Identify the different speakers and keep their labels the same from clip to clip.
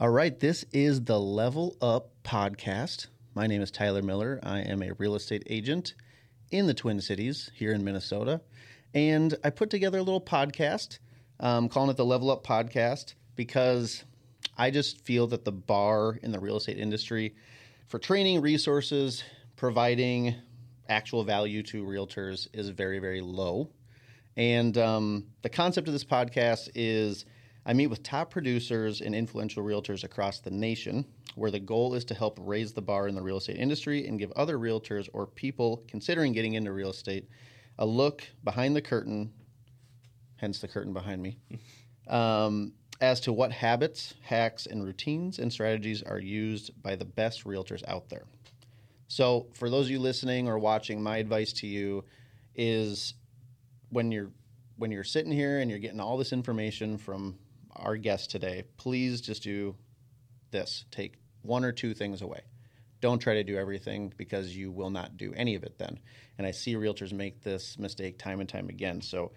Speaker 1: All right, this is the Level Up podcast. My name is Tyler Miller. I am a real estate agent in the Twin Cities here in Minnesota. And I put together a little podcast, um, calling it the Level Up podcast, because I just feel that the bar in the real estate industry for training resources, providing actual value to realtors is very, very low. And um, the concept of this podcast is I meet with top producers and influential realtors across the nation, where the goal is to help raise the bar in the real estate industry and give other realtors or people considering getting into real estate a look behind the curtain, hence the curtain behind me, um, as to what habits, hacks, and routines and strategies are used by the best realtors out there. So, for those of you listening or watching, my advice to you is when you're when you're sitting here and you're getting all this information from our guest today, please just do this. Take one or two things away. Don't try to do everything because you will not do any of it then. And I see realtors make this mistake time and time again. So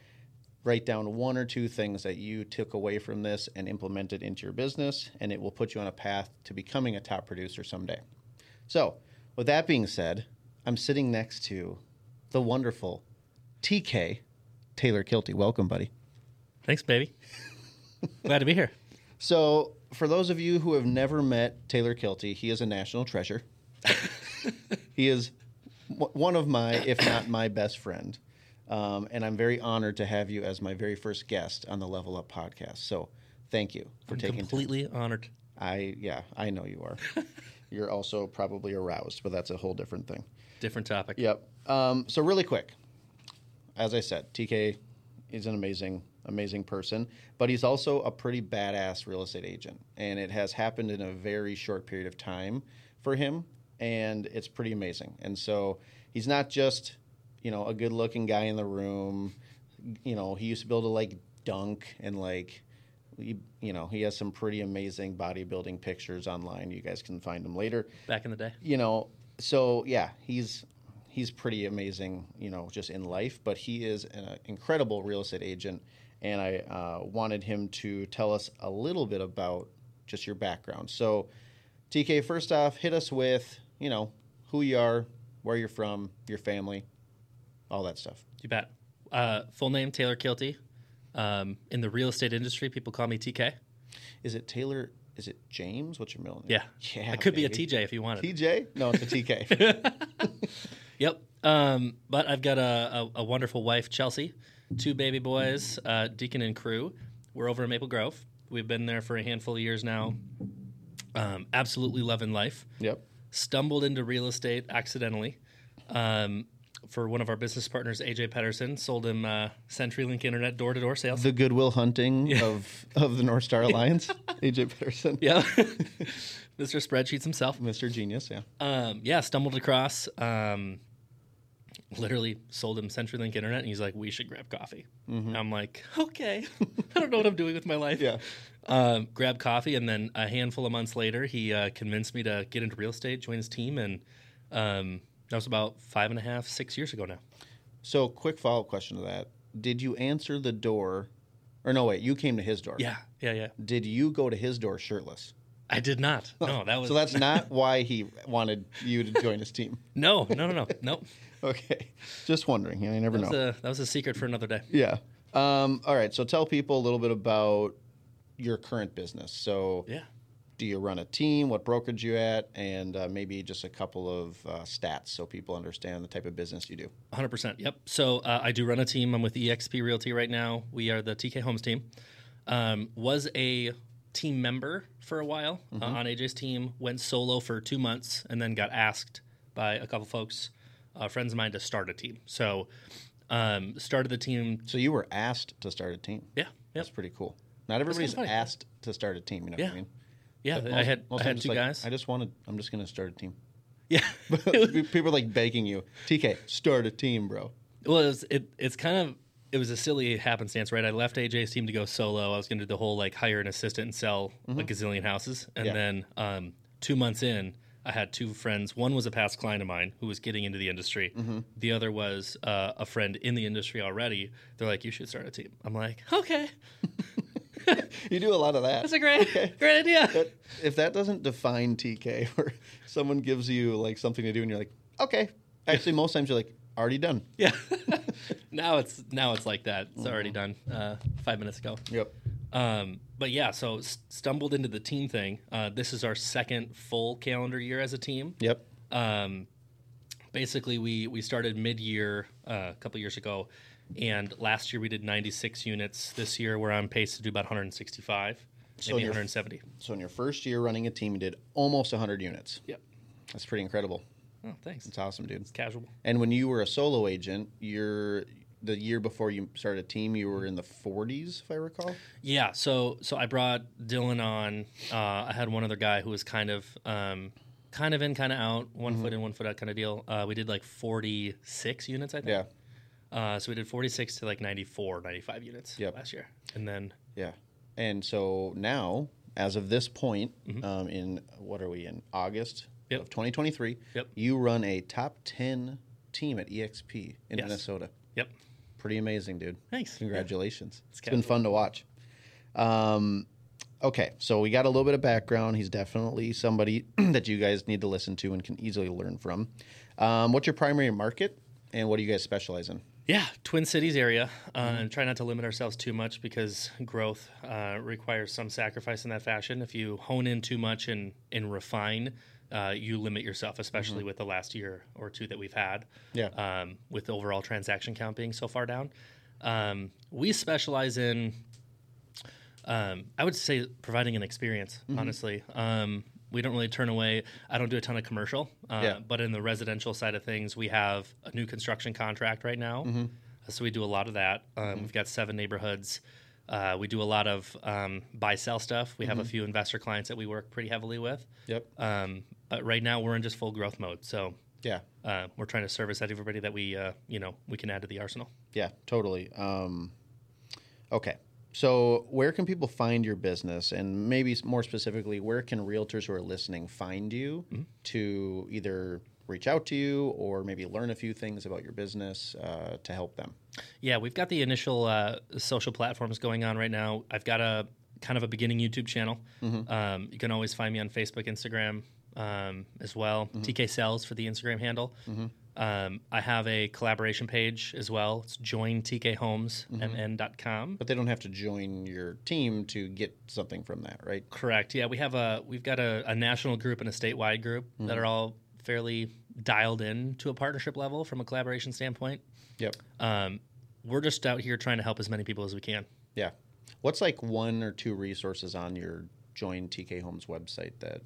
Speaker 1: write down one or two things that you took away from this and implement it into your business, and it will put you on a path to becoming a top producer someday. So, with that being said, I'm sitting next to the wonderful TK Taylor Kielty. Welcome, buddy.
Speaker 2: Thanks, baby. Glad to be here.
Speaker 1: So, for those of you who have never met Taylor Kielty, he is a national treasure. he is w- one of my, if not my best friend. Um, and I'm very honored to have you as my very first guest on the Level Up podcast. So, thank you for
Speaker 2: I'm
Speaker 1: taking
Speaker 2: completely honored.
Speaker 1: I yeah, I know you are. You're also probably aroused, but that's a whole different thing.
Speaker 2: Different topic.
Speaker 1: Yep. Um, so really quick, as I said, TK is an amazing, amazing person, but he's also a pretty badass real estate agent, and it has happened in a very short period of time for him, and it's pretty amazing. And so he's not just, you know, a good-looking guy in the room. You know, he used to be able to like dunk and like. He, you know, he has some pretty amazing bodybuilding pictures online. You guys can find them later
Speaker 2: Back in the day.
Speaker 1: you know, so yeah, he's he's pretty amazing, you know, just in life. But he is an incredible real estate agent, and I uh, wanted him to tell us a little bit about just your background. So, TK, first off, hit us with you know who you are, where you're from, your family, all that stuff.
Speaker 2: You bet. Uh, full name Taylor Kielty. Um, in the real estate industry, people call me TK.
Speaker 1: Is it Taylor? Is it James? What's your middle name?
Speaker 2: Yeah.
Speaker 1: yeah.
Speaker 2: I could be a. TJ if you wanted.
Speaker 1: TJ? No, it's a TK.
Speaker 2: Yep. Um, but I've got a, a, a wonderful wife, Chelsea, two baby boys, uh, Deacon and Crew. We're over in Maple Grove. We've been there for a handful of years now. Um, absolutely loving life.
Speaker 1: yep.
Speaker 2: Stumbled into real estate accidentally. Um, for one of our business partners, AJ Pedersen, sold him uh, CenturyLink Internet door to door sales.
Speaker 1: The Goodwill Hunting of of the North Star Alliance. AJ Patterson.
Speaker 2: yeah, Mr. Spreadsheets himself.
Speaker 1: Mr. Genius, yeah.
Speaker 2: Um, yeah, stumbled across. Um, literally sold him CenturyLink Internet, and he's like, "We should grab coffee." I'm like, "Okay, I don't know what I'm doing with my life."
Speaker 1: Yeah.
Speaker 2: Um, grab coffee, and then a handful of months later, he uh, convinced me to get into real estate, join his team, and um, that was about five and a half, six years ago now.
Speaker 1: So, quick follow up question to that: Did you answer the door, or no? Wait, you came to his door.
Speaker 2: Yeah, yeah, yeah.
Speaker 1: Did you go to his door shirtless?
Speaker 2: I did not. No, that was
Speaker 1: So that's not why he wanted you to join his team.
Speaker 2: no, no, no, no, no.
Speaker 1: Okay, just wondering. You never
Speaker 2: That
Speaker 1: know.
Speaker 2: a that was a secret for another day.
Speaker 1: yeah. Um, all right. So tell people a little bit about your current business. So,
Speaker 2: Yeah.
Speaker 1: do you run a team? What brokerage you at? And uh, maybe just a couple of uh, stats so people understand the type of business you do.
Speaker 2: 100%. Yep. So uh, I do run a team. I'm with EXP Realty right now. We are the TK Homes team. Um, was a team member for a while uh, on AJ's team. Went solo for two months and then got asked by a couple folks, uh, friends of mine, to start a team. So um, started the team.
Speaker 1: So you were asked to start a team.
Speaker 2: Yeah. Yep.
Speaker 1: That's pretty cool. Not everybody's
Speaker 2: funny.
Speaker 1: asked to start a team. You know what
Speaker 2: Yeah.
Speaker 1: I mean?
Speaker 2: Yeah.
Speaker 1: But
Speaker 2: I had
Speaker 1: most
Speaker 2: I had two
Speaker 1: like,
Speaker 2: guys.
Speaker 1: I just wanted. I'm just going to start a team.
Speaker 2: yeah.
Speaker 1: People are like begging you, TK, start a team, bro.
Speaker 2: Well, it was, it, it's kind of it was a silly happenstance, right? I left AJ's team to go solo. I was going to do the whole like hire an assistant and sell a gazillion houses, and
Speaker 1: Yeah.
Speaker 2: then um, two months in, I had two friends. One was a past client of mine who was getting into the industry. The other was uh, a friend in the industry already. They're like, "You should start a team." I'm like, "Okay."
Speaker 1: you do a lot of that.
Speaker 2: That's a great, great idea.
Speaker 1: But if that doesn't define TK, or someone gives you like something to do, and you're like, okay. Actually, most times you're like, already done.
Speaker 2: Yeah. now it's now it's like that. It's already done uh, five minutes ago.
Speaker 1: Yep.
Speaker 2: Um, but yeah, so stumbled into the team thing. Uh, this is our second full calendar year as a team.
Speaker 1: Yep.
Speaker 2: Um, basically, we we started mid year uh, a couple years ago, and last year we did 96 units. This year we're on pace to do about 165,
Speaker 1: So
Speaker 2: maybe
Speaker 1: you're-
Speaker 2: 170.
Speaker 1: So in your first year running a team, you did almost 100 units.
Speaker 2: Yep.
Speaker 1: That's pretty incredible.
Speaker 2: Oh, thanks.
Speaker 1: It's awesome, dude.
Speaker 2: It's casual.
Speaker 1: And when you were a solo agent, you're the year before you started a team, you were in the 40s, if I recall.
Speaker 2: Yeah, so so I brought Dylan on. Uh, I had one other guy who was kind of um, kind of in, kind of out, one
Speaker 1: Mm-hmm.
Speaker 2: foot in, one foot out kind of deal. Uh, we did like 46 units, I think.
Speaker 1: Yeah.
Speaker 2: Uh, so we did 46 to like 94, 95 units
Speaker 1: Yep.
Speaker 2: last year, and then
Speaker 1: Yeah. And so now, as of this point,
Speaker 2: Mm-hmm.
Speaker 1: um, in what are we in August
Speaker 2: Yep.
Speaker 1: of 2023,
Speaker 2: Yep.
Speaker 1: you run a top 10 team at EXP in
Speaker 2: Yes.
Speaker 1: Minnesota.
Speaker 2: yep,
Speaker 1: Pretty amazing, dude.
Speaker 2: Thanks.
Speaker 1: Congratulations.
Speaker 2: It's
Speaker 1: it's been fun to watch. Um, okay, so we got a little bit of background. He's definitely somebody that you guys need to listen to and can easily learn from. Um, what's your primary market, and what do you guys specialize in?
Speaker 2: Yeah, Twin Cities area, uh, and try not to limit ourselves too much because growth uh, requires some sacrifice in that fashion. If you hone in too much and and refine, uh, you limit yourself, especially with the last year or two that we've had.
Speaker 1: Yeah.
Speaker 2: Um, with the overall transaction count being so far down, um, we specialize in. Um, I would say providing an experience. Honestly, um, we don't really turn away. I don't do a ton of commercial, uh,
Speaker 1: Yeah.
Speaker 2: but in the residential side of things, we have a new construction contract right now.
Speaker 1: Mm-hmm.
Speaker 2: So we do a lot of that. Um, We've got seven neighborhoods. Uh, we do a lot of um, buy sell stuff. We have
Speaker 1: Mm-hmm.
Speaker 2: a few investor clients that we work pretty heavily with.
Speaker 1: Yep.
Speaker 2: Um, but right now we're in just full growth mode. So
Speaker 1: Yeah.
Speaker 2: uh, we're trying to service everybody that we uh, you know we can add to the arsenal.
Speaker 1: Yeah, totally. Um, okay. So, where can people find your business? And maybe more specifically, where can realtors who are listening find you to either reach out to you or maybe learn a few things about your business uh, to help them?
Speaker 2: Yeah, we've got the initial uh, social platforms going on right now. I've got a kind of a beginning YouTube channel. Um, you can always find me on Facebook, Instagram um, as well. TK Sells for the Instagram handle. Um, I have a collaboration page as well. It's jointkhomes.mn.com.
Speaker 1: But they don't have to join your team to get something from that, right?
Speaker 2: Correct. Yeah, we have a we've got a, a national group and a statewide group that are all fairly dialed in to a partnership level from a collaboration standpoint.
Speaker 1: Yep.
Speaker 2: Um, we're just out here trying to help as many people as we can.
Speaker 1: Yeah. What's like one or two resources on your Join TK Homes website that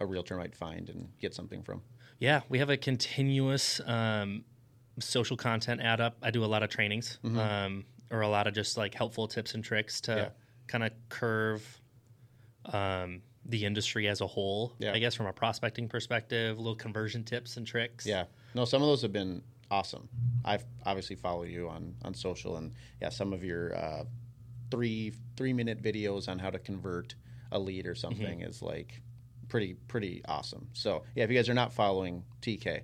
Speaker 1: a realtor might find and get something from?
Speaker 2: Yeah, we have a continuous um, social content add up. I do a lot of trainings um, or a lot of just like helpful tips and tricks to
Speaker 1: Yeah.
Speaker 2: kind of curve um, the industry as a whole.
Speaker 1: Yeah.
Speaker 2: I guess from a prospecting perspective, little conversion tips and tricks.
Speaker 1: Yeah. No, some of those have been awesome. I've obviously follow you on on social and yeah, some of your uh, three three minute videos on how to convert a lead or something is like pretty pretty awesome. So yeah, if you guys are not following TK,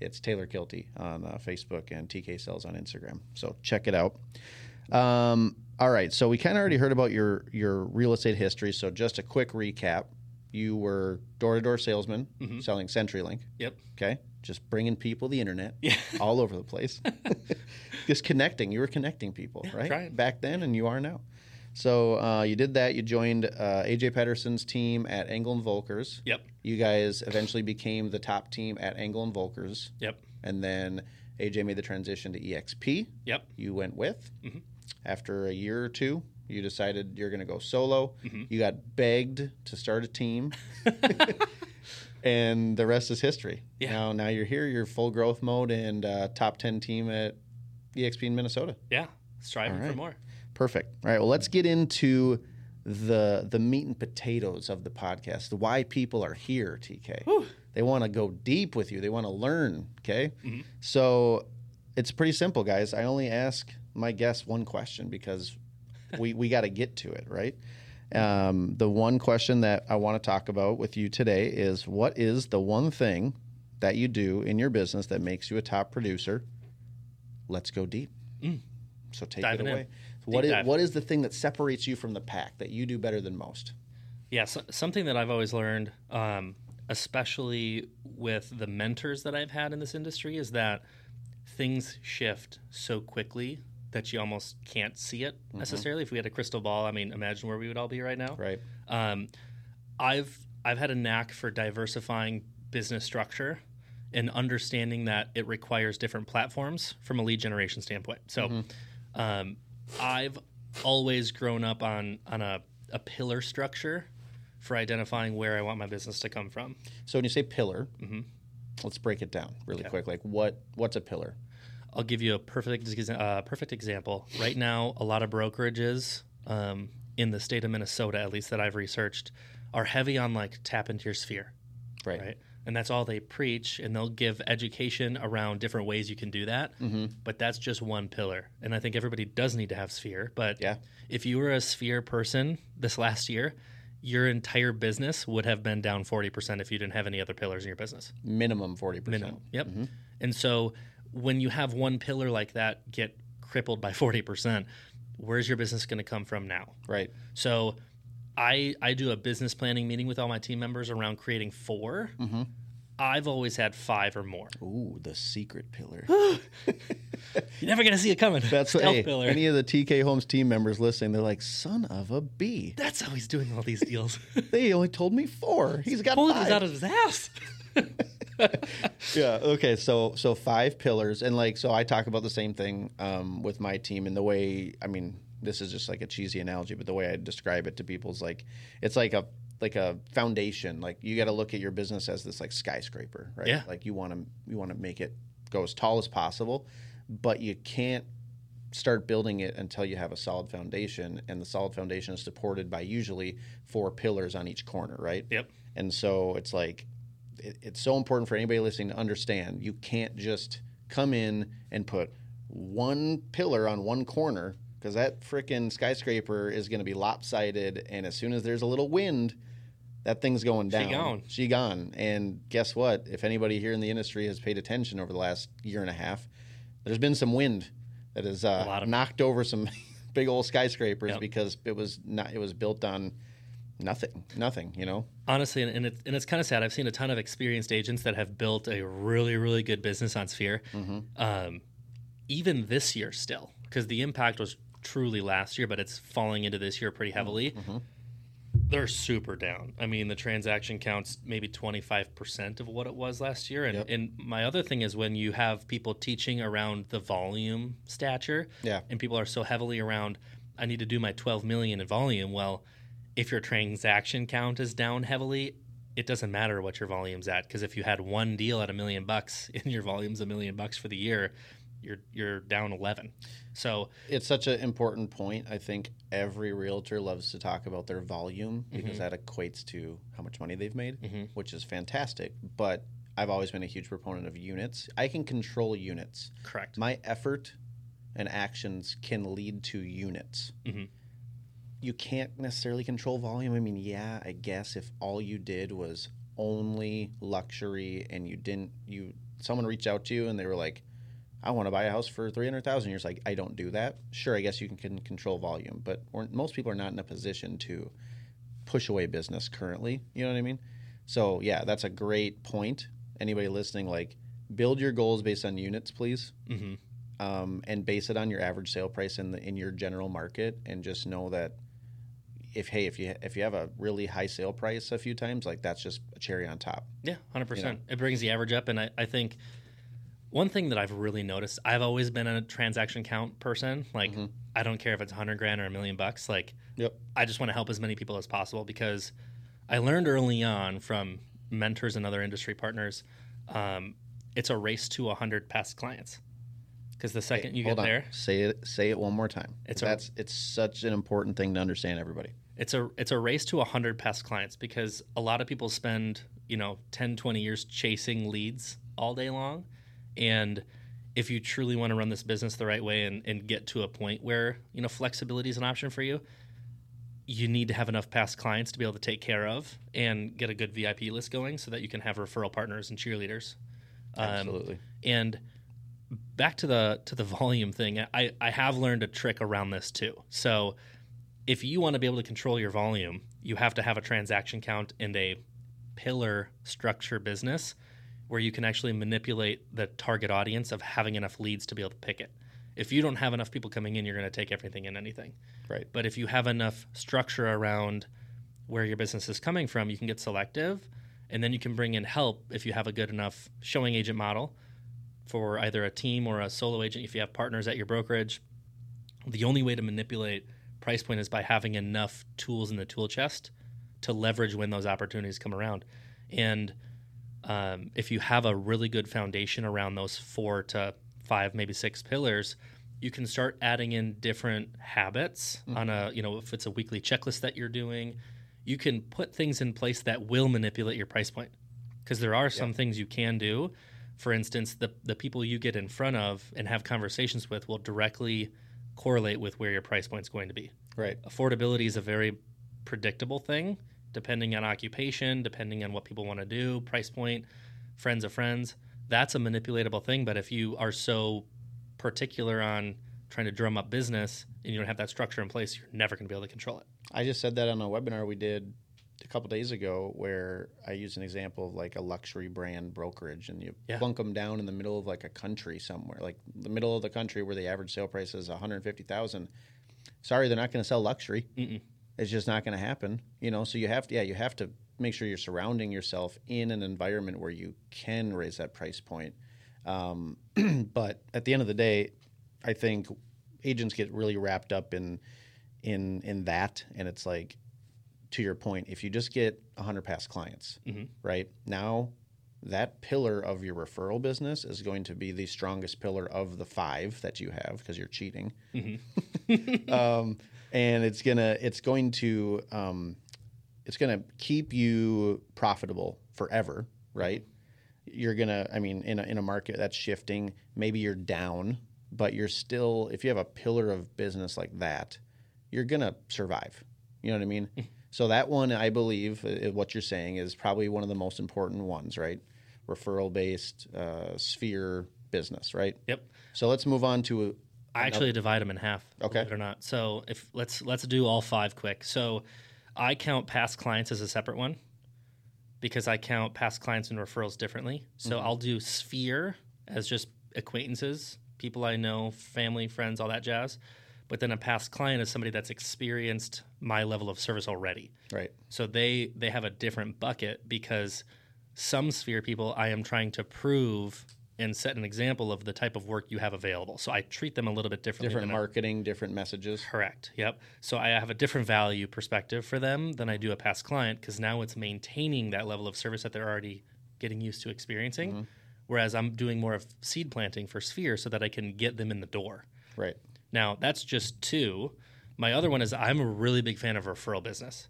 Speaker 1: it's Taylor Kielty on uh, Facebook and TK Sells on Instagram. So check it out. Um, all right, so we kind of already heard about your your real estate history. So just a quick recap: you were door to door salesman selling CenturyLink.
Speaker 2: Yep.
Speaker 1: Okay. Just bringing people the internet Yeah. all over the place. Just connecting. You were connecting people, right?
Speaker 2: trying.
Speaker 1: Back then, and you are now. So uh, you did that. You joined uh, AJ Pedersen's team at Engel and Volkers.
Speaker 2: Yep.
Speaker 1: You guys eventually became the top team at Engel and Volkers.
Speaker 2: Yep.
Speaker 1: And then AJ made the transition to EXP.
Speaker 2: Yep.
Speaker 1: You went with.
Speaker 2: Mm-hmm.
Speaker 1: After a year or two, you decided you're going to go solo.
Speaker 2: Mm-hmm.
Speaker 1: You got begged to start a team. and the rest is history.
Speaker 2: Yeah.
Speaker 1: Now, now you're here. You're full growth mode and uh, top ten team at EXP in Minnesota.
Speaker 2: Yeah. Striving
Speaker 1: All
Speaker 2: for more.
Speaker 1: Perfect. All right. Well, let's get into the the meat and potatoes of the podcast. Why people are here, TK. They want to go deep with you. They want to learn. Okay. So it's pretty simple, guys. I only ask my guests one question because we we got to get to it, right? Um, the one question that I want to talk about with you today is what is the one thing that you do in your business that makes you a top producer? Let's go deep. So take
Speaker 2: Diving
Speaker 1: it
Speaker 2: in.
Speaker 1: What is, what is the thing that separates you from the pack that you do better than most?
Speaker 2: Yeah, so, something that I've always learned, um, especially with the mentors that I've had in this industry, is that things shift so quickly that you almost can't see it necessarily. If we had a crystal ball, I mean, imagine where we would all be right now.
Speaker 1: Right.
Speaker 2: Um, I've I've had a knack for diversifying business structure and understanding that it requires different platforms from a lead generation standpoint. So, um, I've always grown up on on a, a pillar structure for identifying where I want my business to come from.
Speaker 1: So when you say pillar,
Speaker 2: Mm-hmm.
Speaker 1: let's break it down really
Speaker 2: Okay.
Speaker 1: quick. Like what what's a pillar?
Speaker 2: I'll give you a perfect uh, perfect example. Right now, a lot of brokerages um, in the state of Minnesota, at least that I've researched, are heavy on like tap into your sphere.
Speaker 1: Right.
Speaker 2: right? And that's all they preach, and they'll give education around different ways you can do that.
Speaker 1: Mm-hmm.
Speaker 2: But that's just one pillar, and I think everybody does need to have sphere. But
Speaker 1: Yeah.
Speaker 2: if you were a sphere person this last year, your entire business would have been down forty percent if you didn't have any other pillars in your business.
Speaker 1: Minimum forty percent.
Speaker 2: Minimum. Yep. And so when you have one pillar like that get crippled by forty percent, where's your business going to come from now?
Speaker 1: Right.
Speaker 2: So I I do a business planning meeting with all my team members around creating 4
Speaker 1: Mm-hmm.
Speaker 2: I've always had five or more.
Speaker 1: Ooh, the secret pillar.
Speaker 2: You're never gonna see it coming.
Speaker 1: That's
Speaker 2: Stealth
Speaker 1: hey,
Speaker 2: pillar.
Speaker 1: any of the TK Homes team members listening, they're like, son of a bee.
Speaker 2: That's how he's doing all these deals.
Speaker 1: They only told me four. He's got
Speaker 2: Pulling these out of his ass.
Speaker 1: yeah. Okay. So so five pillars, and like so, I talk about the same thing um, with my team, and the way I mean, this is just like a cheesy analogy, but the way I describe it to people is like it's like a like a foundation. Like you got to look at your business as this like skyscraper, right?
Speaker 2: Yeah.
Speaker 1: Like you want to you want to make it go as tall as possible, but you can't start building it until you have a solid foundation, and the solid foundation is supported by usually four pillars on each corner, right?
Speaker 2: Yep.
Speaker 1: And so it's like, it, it's so important for anybody listening to understand you can't just come in and put one pillar on one corner because that freaking skyscraper is going to be lopsided. And as soon as there's a little wind, that thing's going down.
Speaker 2: She gone.
Speaker 1: She gone. And guess what? If anybody here in the industry has paid attention over the last year and a half, there's been some wind that has uh, knocked over some big old skyscrapers
Speaker 2: Yep.
Speaker 1: because it was not. It was built on nothing. Nothing. You know.
Speaker 2: Honestly, and, and it's and it's kind of sad. I've seen a ton of experienced agents that have built a really really good business on Sphere.
Speaker 1: Mm-hmm.
Speaker 2: Um, even this year, still, because the impact was truly last year, but it's falling into this year pretty heavily.
Speaker 1: Mm-hmm.
Speaker 2: They're super down. I mean, the transaction counts maybe twenty five percent of what it was last year. And,
Speaker 1: Yep.
Speaker 2: and my other thing is when you have people teaching around the volume stature,
Speaker 1: Yeah.
Speaker 2: and people are so heavily around, I need to do my twelve million in volume. Well, if your transaction count is down heavily, it doesn't matter what your volume's at because if you had one deal at a million bucks and your volume's a million bucks for the year, you're you're down eleven. So
Speaker 1: it's such an important point. I think every realtor loves to talk about their volume because that equates to how much money they've made, which is fantastic. But I've always been a huge proponent of units. I can control units.
Speaker 2: correct.
Speaker 1: My effort and actions can lead to units.
Speaker 2: Mhm.
Speaker 1: You can't necessarily control volume. I mean, yeah, I guess if all you did was only luxury and you didn't, you someone reached out to you and they were like, "I want to buy a house for three hundred thousand. You're just like, "I don't do that." Sure, I guess you can, can control volume, but most people are not in a position to push away business currently. You know what I mean? So yeah, that's a great point. Anybody listening, like, build your goals based on units, please
Speaker 2: hmm
Speaker 1: um, and base it on your average sale price in the in your general market, and just know that if hey if you if you have a really high sale price a few times, like that's just a cherry on top.
Speaker 2: Yeah, hundred percent. It brings the average up, and I, I think one thing that I've really noticed, I've always been a transaction count person. Like, I don't care if it's hundred grand or a million bucks. Like,
Speaker 1: Yep.
Speaker 2: I just want to help as many people as possible because I learned early on from mentors and other industry partners, um, it's a race to hundred past clients. Because the second you get
Speaker 1: on.
Speaker 2: there,
Speaker 1: Say it. Say it one more time.
Speaker 2: It's a-
Speaker 1: it's such an important thing to understand, everybody.
Speaker 2: it's a it's a race to 100 past clients because a lot of people spend you know 10 20 years chasing leads all day long and if you truly want to run this business the right way and, and get to a point where you know flexibility is an option for you you need to have enough past clients to be able to take care of and get a good vip list going so that you can have referral partners and cheerleaders Um,
Speaker 1: Absolutely.
Speaker 2: and back to the to the volume thing, I, I have learned a trick around this too. So if you want to be able to control your volume, you have to have a transaction count and a pillar structure business where you can actually manipulate the target audience of having enough leads to be able to pick it. If you don't have enough people coming in, you're going to take everything and anything.
Speaker 1: Right.
Speaker 2: But if you have enough structure around where your business is coming from, you can get selective and then you can bring in help if you have a good enough showing agent model for either a team or a solo agent if you have partners at your brokerage. The only way to manipulate price point is by having enough tools in the tool chest to leverage when those opportunities come around. And um, if you have a really good foundation around those four to five, maybe six pillars, you can start adding in different habits mm-hmm. on a, you know, if it's a weekly checklist that you're doing, you can put things in place that will manipulate your price point. Because there are some things you can do. For instance, the, the people you get in front of and have conversations with will directly correlate with where your price point is going to be.
Speaker 1: Right.
Speaker 2: Affordability is a very predictable thing depending on occupation, depending on what people want to do, price point, friends of friends. That's a manipulatable thing. But if you are so particular on trying to drum up business and you don't have that structure in place, you're never going to be able to control it.
Speaker 1: I just said that on a webinar we did a couple days ago where I used an example of like a luxury brand brokerage and you yeah. plunk them down in the middle of like a country somewhere, like the middle of the country where the average sale price is 150,000. Sorry, they're not going to sell luxury. Mm-mm. It's just not going to happen, you know. So you have to, yeah, you have to make sure you're surrounding yourself in an environment where you can raise that price point. Um, but at the end of the day, I think agents get really wrapped up in in in that, and it's like, to your point, if you just get 100 past clients, mm-hmm. right now, that pillar of your referral business is going to be the strongest pillar of the five that you have because you're cheating. Mm-hmm. um, and it's gonna it's going to um, it's gonna keep you profitable forever, right? You're gonna, I mean, in a, in a market that's shifting, maybe you're down, but you're still, if you have a pillar of business like that, you're gonna survive. You know what I mean? so that one, I believe, uh, what you're saying is probably one of the most important ones, right? Referral based uh, sphere business, right?
Speaker 2: Yep.
Speaker 1: So let's move on to
Speaker 2: I actually divide them in half.
Speaker 1: Okay.
Speaker 2: or not. So if let's let's do all five quick. So I count past clients as a separate one because I count past clients and referrals differently. So mm-hmm. I'll do sphere as just acquaintances, people I know, family, friends, all that jazz. But then a past client is somebody that's experienced my level of service already.
Speaker 1: Right.
Speaker 2: So they they have a different bucket because some sphere people I am trying to prove and set an example of the type of work you have available. So I treat them a little bit differently.
Speaker 1: Different marketing, different messages.
Speaker 2: Correct. Yep. So I have a different value perspective for them than I do a past client because now it's maintaining that level of service that they're already getting used to experiencing. Mm-hmm. Whereas I'm doing more of seed planting for Sphere so that I can get them in the door.
Speaker 1: Right.
Speaker 2: Now that's just two. My other one is I'm a really big fan of referral business.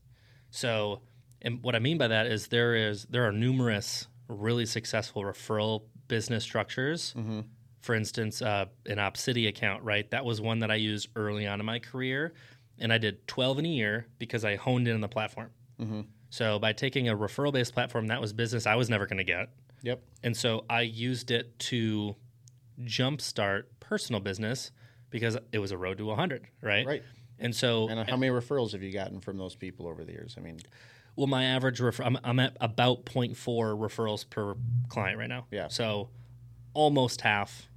Speaker 2: So, and what I mean by that is there is there are numerous really successful referral business structures. Mm-hmm. For instance, uh, an Opcity account, right? That was one that I used early on in my career, and I did 12 in a year because I honed in on the platform. Mm-hmm. So by taking a referral based platform, that was business I was never going to get.
Speaker 1: Yep.
Speaker 2: And so I used it to jumpstart personal business because it was a road to 100, right?
Speaker 1: Right.
Speaker 2: And so,
Speaker 1: and how many referrals have you gotten from those people over the years? I mean,
Speaker 2: well, my average refer- I'm, I'm at about 0.4 referrals per client right now.
Speaker 1: Yeah.
Speaker 2: So almost half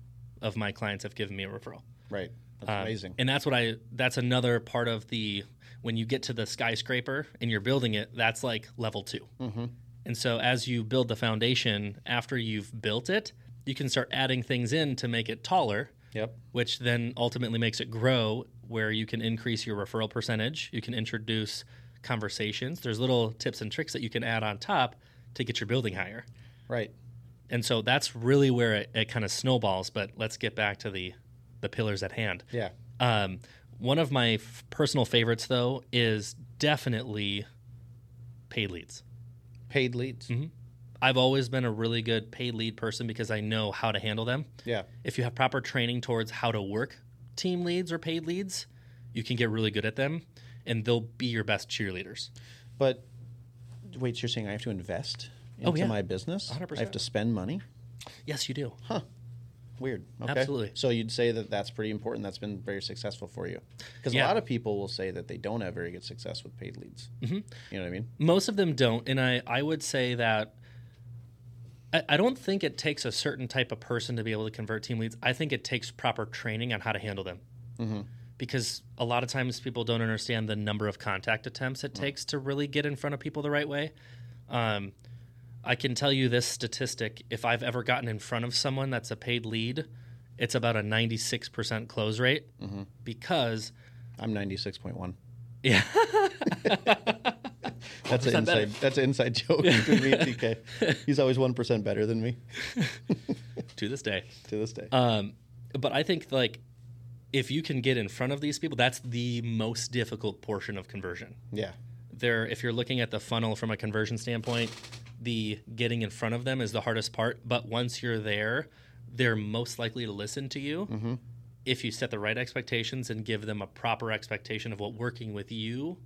Speaker 2: of my clients have given me a referral.
Speaker 1: Right. That's um, amazing.
Speaker 2: And that's what I. That's another part of the when you get to the skyscraper and you're building it. That's like level 2 mm-hmm. And so as you build the foundation, after you've built it, you can start adding things in to make it taller.
Speaker 1: Yep.
Speaker 2: Which then ultimately makes it grow, where you can increase your referral percentage. You can introduce conversations. There's little tips and tricks that you can add on top to get your building higher.
Speaker 1: Right.
Speaker 2: And so that's really where it, it kind of snowballs. But let's get back to the the pillars at hand.
Speaker 1: Yeah.
Speaker 2: Um, one of my f- personal favorites, though, is definitely paid leads.
Speaker 1: Paid leads.
Speaker 2: Mm-hmm. I've always been a really good paid lead person because I know how to handle them.
Speaker 1: Yeah.
Speaker 2: If you have proper training towards how to work team leads or paid leads, you can get really good at them and they'll be your best cheerleaders.
Speaker 1: But wait, so you're saying I have to invest oh, into oh, yeah. my business? 100%. I have to spend money?
Speaker 2: Yes, you do.
Speaker 1: Huh. Weird. Okay.
Speaker 2: Absolutely.
Speaker 1: So you'd say that that's pretty important. That's been very successful for you. Because
Speaker 2: Yeah.
Speaker 1: a lot of people will say that they don't have very good success with paid leads. Mm-hmm. You know what I mean?
Speaker 2: Most of them don't, and I I would say that. I, I don't think it takes a certain type of person to be able to convert team leads. I think it takes proper training on how to handle them. Because a lot of times people don't understand the number of contact attempts it takes to really get in front of people the right way. Um, I can tell you this statistic: if I've ever gotten in front of someone that's a paid lead, it's about a ninety-six percent close rate. Because
Speaker 1: I'm 96.1.
Speaker 2: yeah,
Speaker 1: That's an
Speaker 2: 1% better.
Speaker 1: inside. That's an inside joke between me and TK. He's always one percent better than me
Speaker 2: to this day.
Speaker 1: to this day.
Speaker 2: Um, but I think like if you can get in front of these people, that's the most difficult portion of conversion.
Speaker 1: yeah.
Speaker 2: There, if you're looking at the funnel from a conversion standpoint, the getting in front of them is the hardest part. But once you're there, they're most likely to listen to you if you set the right expectations and give them a proper expectation of what working with you,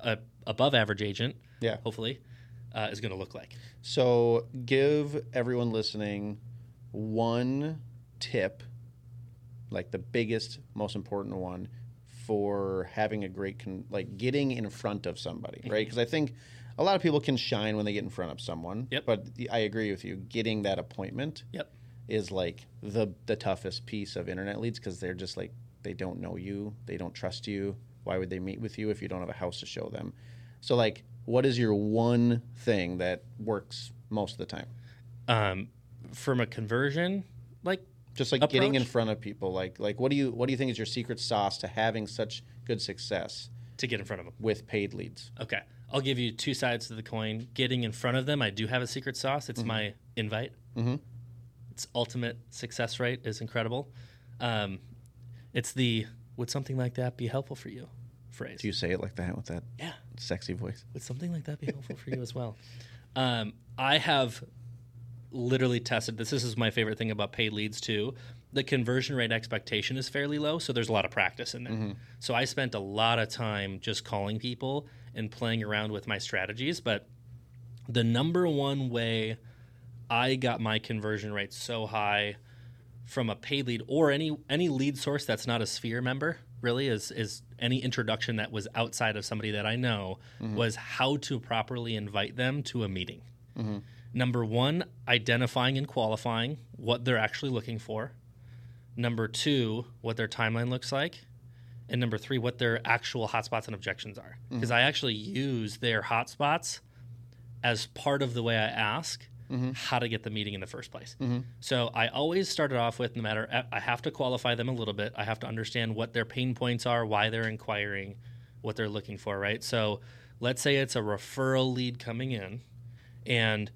Speaker 2: a above average agent,
Speaker 1: Yeah.
Speaker 2: hopefully, uh, is going to look like.
Speaker 1: So give everyone listening one tip, like the biggest, most important one for having a great, con- like getting in front of somebody, right? Because I think a lot of people can shine when they get in front of someone.
Speaker 2: Yep.
Speaker 1: But I agree with you. Getting that appointment
Speaker 2: Yep.
Speaker 1: is like the the toughest piece of internet leads because they're just like they don't know you, they don't trust you. Why would they meet with you if you don't have a house to show them? So like, what is your one thing that works most of the time?
Speaker 2: Um, from a conversion, like
Speaker 1: Just like getting in front of people, like like what do you what do you think is your secret sauce to having such good success
Speaker 2: to get in front of them.
Speaker 1: with paid leads?
Speaker 2: Okay. I'll give you two sides to the coin. Getting in front of them, I do have a secret sauce. It's my invite.
Speaker 1: Mhm.
Speaker 2: Its ultimate success rate is incredible. Um, it's the would something like that be helpful for you phrase.
Speaker 1: Do you say it like that with that
Speaker 2: yeah.
Speaker 1: sexy voice?
Speaker 2: Would something like that be helpful for you as well? Um, I have literally tested this. This is my favorite thing about paid leads too. The conversion rate expectation is fairly low, so there's a lot of practice in there. Mm-hmm. So I spent a lot of time just calling people and playing around with my strategies. But the number one way I got my conversion rate so high from a paid lead or any any lead source that's not a sphere member really is is any introduction that was outside of somebody that I know mm-hmm. was how to properly invite them to a meeting. Mm-hmm. Number one, identifying and qualifying what they're actually looking for. Number two, what their timeline looks like. And number three, what their actual hotspots and objections are. Mm-hmm. Because I actually use their hotspots as part of the way I ask mm-hmm. how to get the meeting in the first place. Mm-hmm. So I always started off with no matter, I have to qualify them a little bit. I have to understand what their pain points are, why they're inquiring, what they're looking for, right? So let's say it's a referral lead coming in and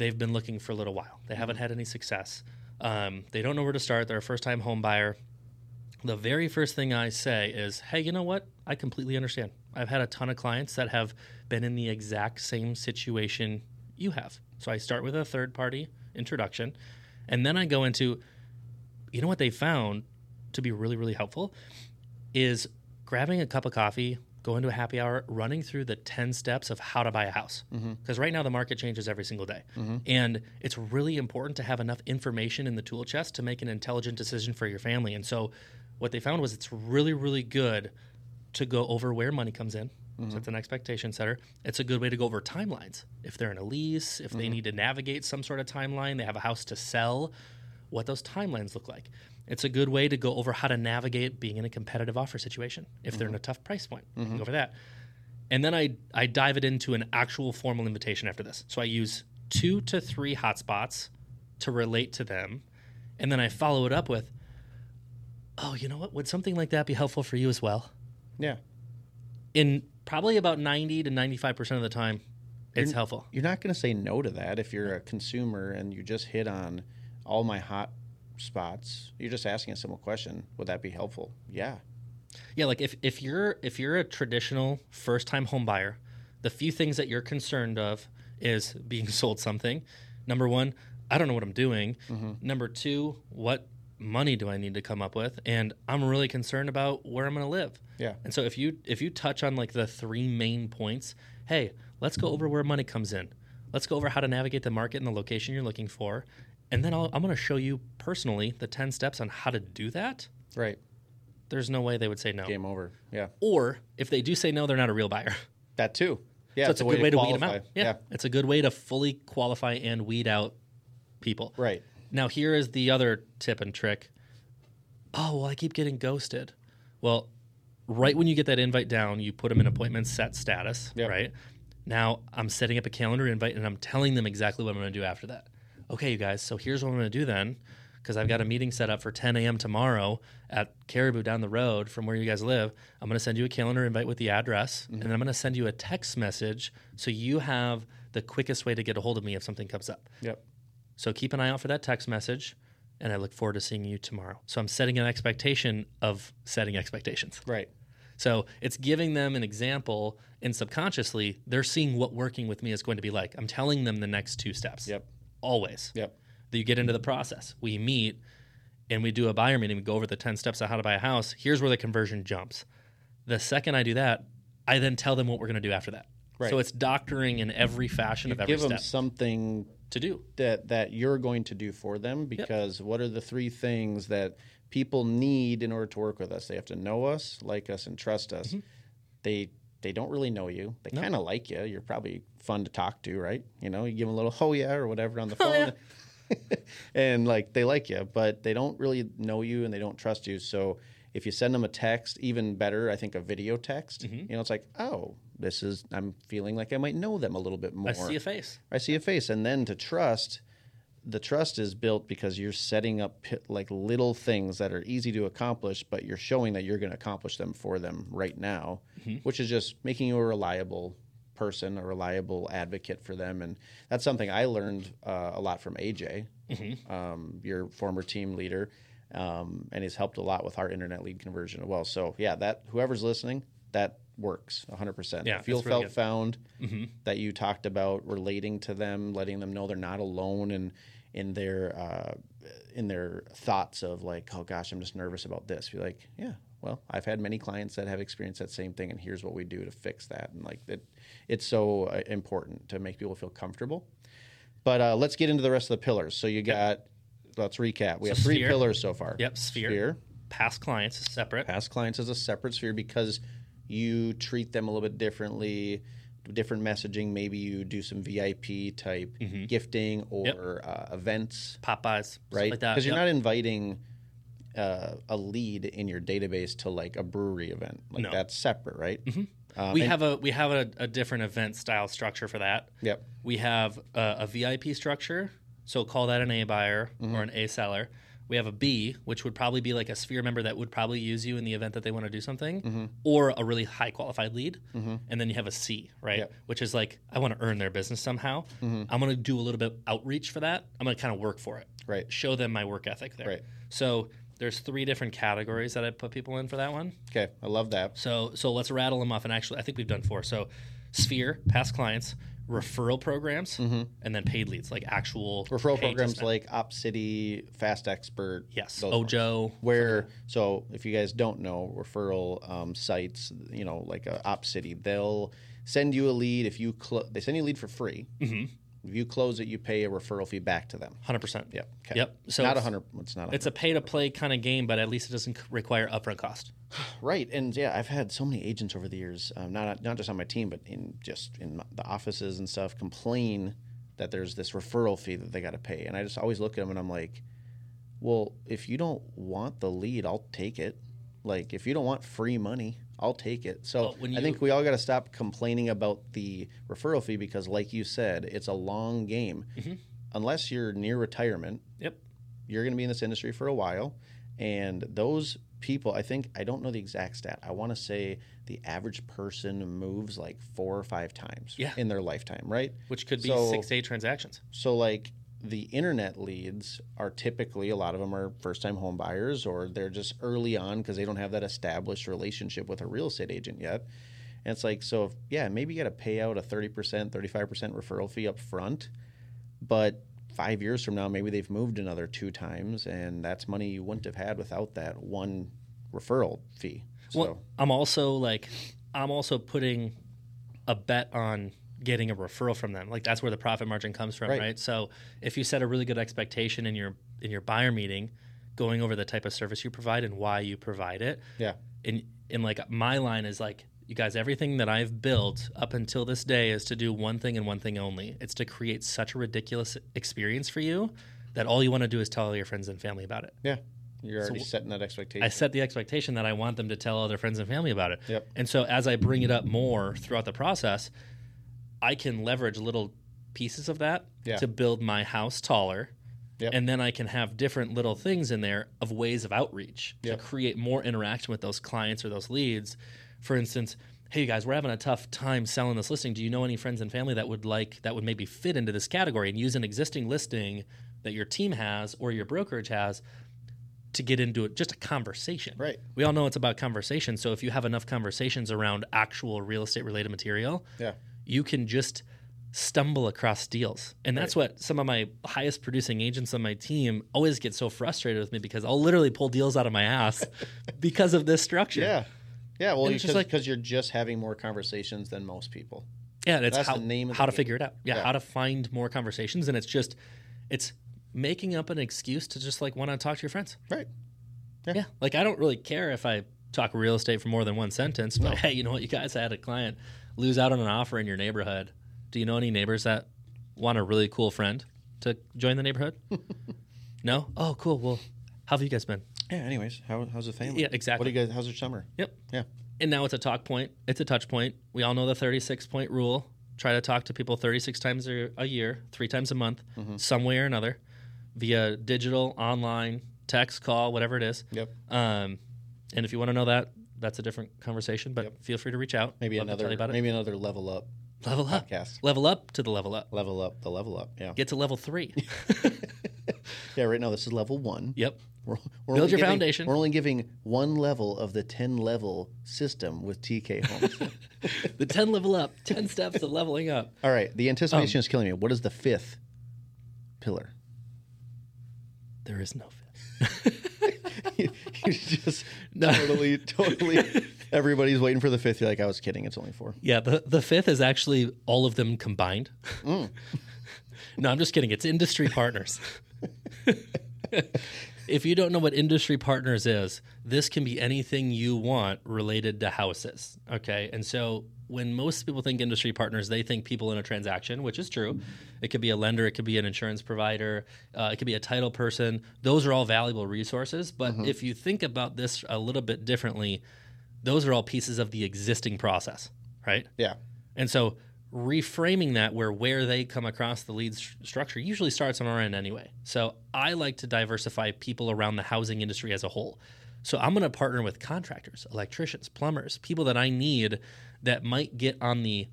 Speaker 2: they've been looking for a little while. They haven't had any success. Um, they don't know where to start. They're a first time home buyer. The very first thing I say is, hey, you know what? I completely understand. I've had a ton of clients that have been in the exact same situation you have. So I start with a third party introduction, and then I go into, you know what they found to be really, really helpful is grabbing a cup of coffee, going into a happy hour, running through the 10 steps of how to buy a house. Mm-hmm. Because right now the market changes every single day. Mm-hmm. And it's really important to have enough information in the tool chest to make an intelligent decision for your family. And so what they found was it's really, really good to go over where money comes in. So mm-hmm. it's an expectation setter. It's a good way to go over timelines. If they're in a lease, if they need to navigate some sort of timeline, they have a house to sell, what those timelines look like. It's a good way to go over how to navigate being in a competitive offer situation if they're in a mm-hmm. tough price point. Mm-hmm. Go over that. And then I, I dive it into an actual formal invitation after this. So I use two to three hotspots to relate to them. And then I follow it up with, oh, you know what? Would something like that be helpful for you as well?
Speaker 1: Yeah.
Speaker 2: In probably about 90 to 95% of the time, it's helpful.
Speaker 1: You're not going to say no to that if you're a consumer and you just hit on all my hot spots. You're just asking a simple question. Would that be helpful? Yeah.
Speaker 2: Yeah, like if, if you're if you're a traditional first time home buyer, the few things that you're concerned of is being sold something. Number one, I don't know what I'm doing. Mm-hmm. Number two, what money do I need to come up with? And I'm really concerned about where I'm going to live.
Speaker 1: Yeah.
Speaker 2: And so if you if you touch on like the three main points, hey, let's go over where money comes in. Let's go over how to navigate the market and the location you're looking for. And then I'll, I'm going to show you personally the 10 steps on how to do that,
Speaker 1: Right.
Speaker 2: there's no way they would say no.
Speaker 1: Game over. Yeah.
Speaker 2: Or if they do say no, they're not a real buyer.
Speaker 1: That too. Yeah.
Speaker 2: so it's a good way to, weed them out. Yeah. It's a good way to fully qualify and weed out people.
Speaker 1: Right.
Speaker 2: Now, here is the other tip and trick. Oh, well, I keep getting ghosted. Well, right when you get that invite down, you put them in appointment set status,
Speaker 1: Yep.
Speaker 2: right? Now, I'm setting up a calendar invite and I'm telling them exactly what I'm going to do after that. Okay, you guys, so here's what I'm going to do then, because I've got a meeting set up for 10 a.m. tomorrow at Caribou down the road from where you guys live. I'm going to send you a calendar invite with the address, and then I'm going to send you a text message so you have the quickest way to get a hold of me if something comes up.
Speaker 1: Yep.
Speaker 2: So keep an eye out for that text message, and I look forward to seeing you tomorrow. So I'm setting an expectation of setting expectations.
Speaker 1: Right.
Speaker 2: So it's giving them an example, and subconsciously, they're seeing what working with me is going to be like. I'm telling them the next two steps.
Speaker 1: Yep.
Speaker 2: Always.
Speaker 1: Yep.
Speaker 2: That you get into the process. We meet and we do a buyer meeting. We go over the 10 steps of how to buy a house. Here's where the conversion jumps. The second I do that, I then tell them what we're going to do after that.
Speaker 1: Right.
Speaker 2: So it's doctoring in every fashion of every
Speaker 1: Give them something
Speaker 2: to do.
Speaker 1: that that you're going to do for them because what are the three things that people need in order to work with us? They have to know us, like us, and trust us.
Speaker 2: Mm-hmm.
Speaker 1: They they don't really know you. They kind of like you. You're probably fun to talk to, right? You know, you give them a little oh yeah or whatever on the phone. and like they like you, but they don't really know you and they don't trust you. So if you send them a text, even better, I think a video text.
Speaker 2: Mm-hmm.
Speaker 1: You know, it's like, oh, this is. I'm feeling like I might know them a little bit more.
Speaker 2: I see a face.
Speaker 1: I see a face, and then to trust, the trust is built because you're setting up like little things that are easy to accomplish, but you're showing that you're going to accomplish them for them right now, which is just making you a reliable person, a reliable advocate for them, and that's something I learned uh, a lot from AJ, um, your former team leader, um, and he's helped a lot with our internet lead conversion as well. So yeah, that whoever's listening, that works 100%.
Speaker 2: Yeah,
Speaker 1: the feel
Speaker 2: really
Speaker 1: felt
Speaker 2: good.
Speaker 1: found that you talked about relating to them, letting them know they're not alone in in their uh, in their thoughts of like, oh gosh, I'm just nervous about this. Be like, yeah, well, I've had many clients that have experienced that same thing, and here's what we do to fix that. And like that, it's so uh, important to make people feel comfortable. But uh, let's get into the rest of the pillars. So you got. Let's recap. We
Speaker 2: So
Speaker 1: have three
Speaker 2: sphere.
Speaker 1: pillars so far.
Speaker 2: Yep, sphere.
Speaker 1: Sphere.
Speaker 2: Past clients is separate.
Speaker 1: Past clients is a separate sphere because you treat them a little bit differently, different messaging. Maybe you do some VIP type gifting or uh, events,
Speaker 2: Popeyes,
Speaker 1: right?
Speaker 2: like.
Speaker 1: Because you're
Speaker 2: Yep.
Speaker 1: not inviting uh, a lead in your database to like a brewery event. Like
Speaker 2: No.
Speaker 1: that's separate, right? Um,
Speaker 2: we
Speaker 1: and-
Speaker 2: have a we have a, a different event style structure for that.
Speaker 1: Yep.
Speaker 2: We have a, a VIP structure, so call that an A buyer
Speaker 1: Mm-hmm.
Speaker 2: or an A seller. We have a B, which would probably be like a sphere member that would probably use you in the event that they want to do something,
Speaker 1: Mm-hmm.
Speaker 2: or a really high qualified lead. And then you have a C, right?
Speaker 1: Mm-hmm.
Speaker 2: Which is like I want to earn their business somehow. I'm going to do a little bit of outreach for that. I'm going to kind of work for it,
Speaker 1: Right.
Speaker 2: Show them my work ethic there.
Speaker 1: Right.
Speaker 2: So there's three different categories that I put people in for that one.
Speaker 1: Okay. I love that.
Speaker 2: So so let's rattle them off. And actually, I think we've done four. So Sphere, past clients, referral programs, and then paid leads, like actual
Speaker 1: Mm-hmm. Referral programs like OpCity, FastExpert.
Speaker 2: yes,
Speaker 1: those ones.
Speaker 2: Ojo.
Speaker 1: where so if you guys don't know referral um, sites you know like uh, opcity they'll send you a lead if you clo- they send you a lead for free mm-hmm. if you close it you pay a referral fee back to them
Speaker 2: Hundred percent.
Speaker 1: yep okay.
Speaker 2: Yep. So
Speaker 1: not hundred it's not a
Speaker 2: It's a pay to play kind of game, but at least it doesn't require upfront cost.
Speaker 1: Right and yeah i've had so many agents over the years um, not not just on my team but in just in the offices and stuff complain that there's this referral fee that they got to pay and i just always look at them and i'm like well if you don't want the lead i'll take it like if you don't want free money i'll take it so
Speaker 2: Well, when
Speaker 1: i think we all got to stop complaining about the referral fee because like you said it's a long game
Speaker 2: Mm-hmm.
Speaker 1: unless you're near retirement
Speaker 2: Yep.
Speaker 1: you're going to be in this industry for a while and those people i think i don't know the exact stat i want to say the average person moves like four or five times
Speaker 2: Yeah.
Speaker 1: in their lifetime right
Speaker 2: Which could be
Speaker 1: So-
Speaker 2: six to eight transactions.
Speaker 1: so like the internet leads are typically a lot of them are first time home buyers or they're just early on because they don't have that established relationship with a real estate agent yet and it's like so if, yeah maybe you got to pay out a 30% 35% referral fee up front but five years from now maybe they've moved another two times and that's money you wouldn't have had without that one referral fee so
Speaker 2: Well, I'm also like, I'm also putting a bet on getting a referral from them. Like that's where the profit margin comes from,
Speaker 1: Right.
Speaker 2: right? So if you set a really good expectation in your in your buyer meeting, going over the type of service you provide and why you provide it,
Speaker 1: Yeah.
Speaker 2: and and like my line is like you guys everything that i've built up until this day is to do one thing and one thing only it's to create such a ridiculous experience for you that all you want to do is tell all your friends and family about it
Speaker 1: Yeah. You're already
Speaker 2: w-
Speaker 1: setting that expectation.
Speaker 2: i set the expectation that i want them to tell all their friends and family about it
Speaker 1: Yep.
Speaker 2: and so as i bring it up more throughout the process i can leverage little pieces of that
Speaker 1: Yeah.
Speaker 2: to build my house taller
Speaker 1: Yep.
Speaker 2: and then I can have different little things in there of ways of outreach
Speaker 1: Yep.
Speaker 2: to create more interaction with those clients or those leads. For instance, hey you guys, we're having a tough time selling this listing. Do you know any friends and family that would like that would maybe fit into this category and use an existing listing that your team has or your brokerage has to get into it just a conversation.
Speaker 1: Right.
Speaker 2: We all know it's about conversation. So if you have enough conversations around actual real estate related material,
Speaker 1: yeah.
Speaker 2: you can just stumble across deals. And that's what some of my highest producing agents on my team always get so frustrated with me because I'll literally pull deals out of my ass because of this structure.
Speaker 1: Yeah. Yeah. Well,
Speaker 2: it's
Speaker 1: because
Speaker 2: just like-
Speaker 1: you're just having more conversations than most people.
Speaker 2: Yeah, it's
Speaker 1: That's
Speaker 2: how,
Speaker 1: the name of
Speaker 2: how to
Speaker 1: game.
Speaker 2: figure it out. Yeah,
Speaker 1: Yeah.
Speaker 2: how to find more conversations. And it's just, it's making up an excuse to just like want to talk to your friends.
Speaker 1: Right.
Speaker 2: Yeah. Like I don't really care if I talk real estate for more than one sentence, but
Speaker 1: No.
Speaker 2: hey, you know what? You guys had a client lose out on an offer in your neighborhood. Do you know any neighbors that want a really cool friend to join the neighborhood? no? Oh, cool. Well, how have you guys been?
Speaker 1: Yeah. Anyways, how, how's the family?
Speaker 2: Yeah, exactly.
Speaker 1: What do you guys? How's your summer?
Speaker 2: Yep.
Speaker 1: Yeah.
Speaker 2: And now it's a talk point. It's a touch point. We all know the 36 point rule. Try to talk to people 36 times a year, three times a month,
Speaker 1: Mm-hmm.
Speaker 2: some way or another, via digital, online, text, call, whatever it is.
Speaker 1: Yep.
Speaker 2: Um, and if you want to know that, that's a different conversation. But feel free to reach out.
Speaker 1: Maybe
Speaker 2: Love
Speaker 1: another.
Speaker 2: you about it.
Speaker 1: Maybe another level up
Speaker 2: level up,
Speaker 1: podcast.
Speaker 2: level up to the level up.
Speaker 1: Level up. The level up. Yeah.
Speaker 2: Get to level three.
Speaker 1: Yeah. Right now, this is level one.
Speaker 2: yep.
Speaker 1: We're, we're
Speaker 2: Build
Speaker 1: only
Speaker 2: your
Speaker 1: giving-
Speaker 2: foundation.
Speaker 1: We're only giving one level of the ten level system with TK Homes.
Speaker 2: The ten level up, ten steps to leveling up.
Speaker 1: All right. The anticipation
Speaker 2: Um,
Speaker 1: is killing me. What is the fifth pillar?
Speaker 2: There is no fifth.
Speaker 1: you just
Speaker 2: No.
Speaker 1: totally, totally. Everybody's waiting for the fifth. You're like, I was kidding. It's only four.
Speaker 2: Yeah, the the fifth is actually all of them combined.
Speaker 1: Mm.
Speaker 2: no, I'm just kidding. It's industry partners. If you don't know what industry partners is, this can be anything you want related to houses. Okay, and so when most people think industry partners, they think people in a transaction, which is true. It could be a lender, it could be an insurance provider, uh, it could be a title person. Those are all valuable resources. But if you think about this a little bit differently, those are all pieces of the existing process, right?
Speaker 1: Yeah.
Speaker 2: And so reframing that where where they come across the lead st- structure usually starts on our end anyway. So I like to diversify people around the housing industry as a whole. So I'm going to partner with contractors, electricians, plumbers, people that I need that might get on the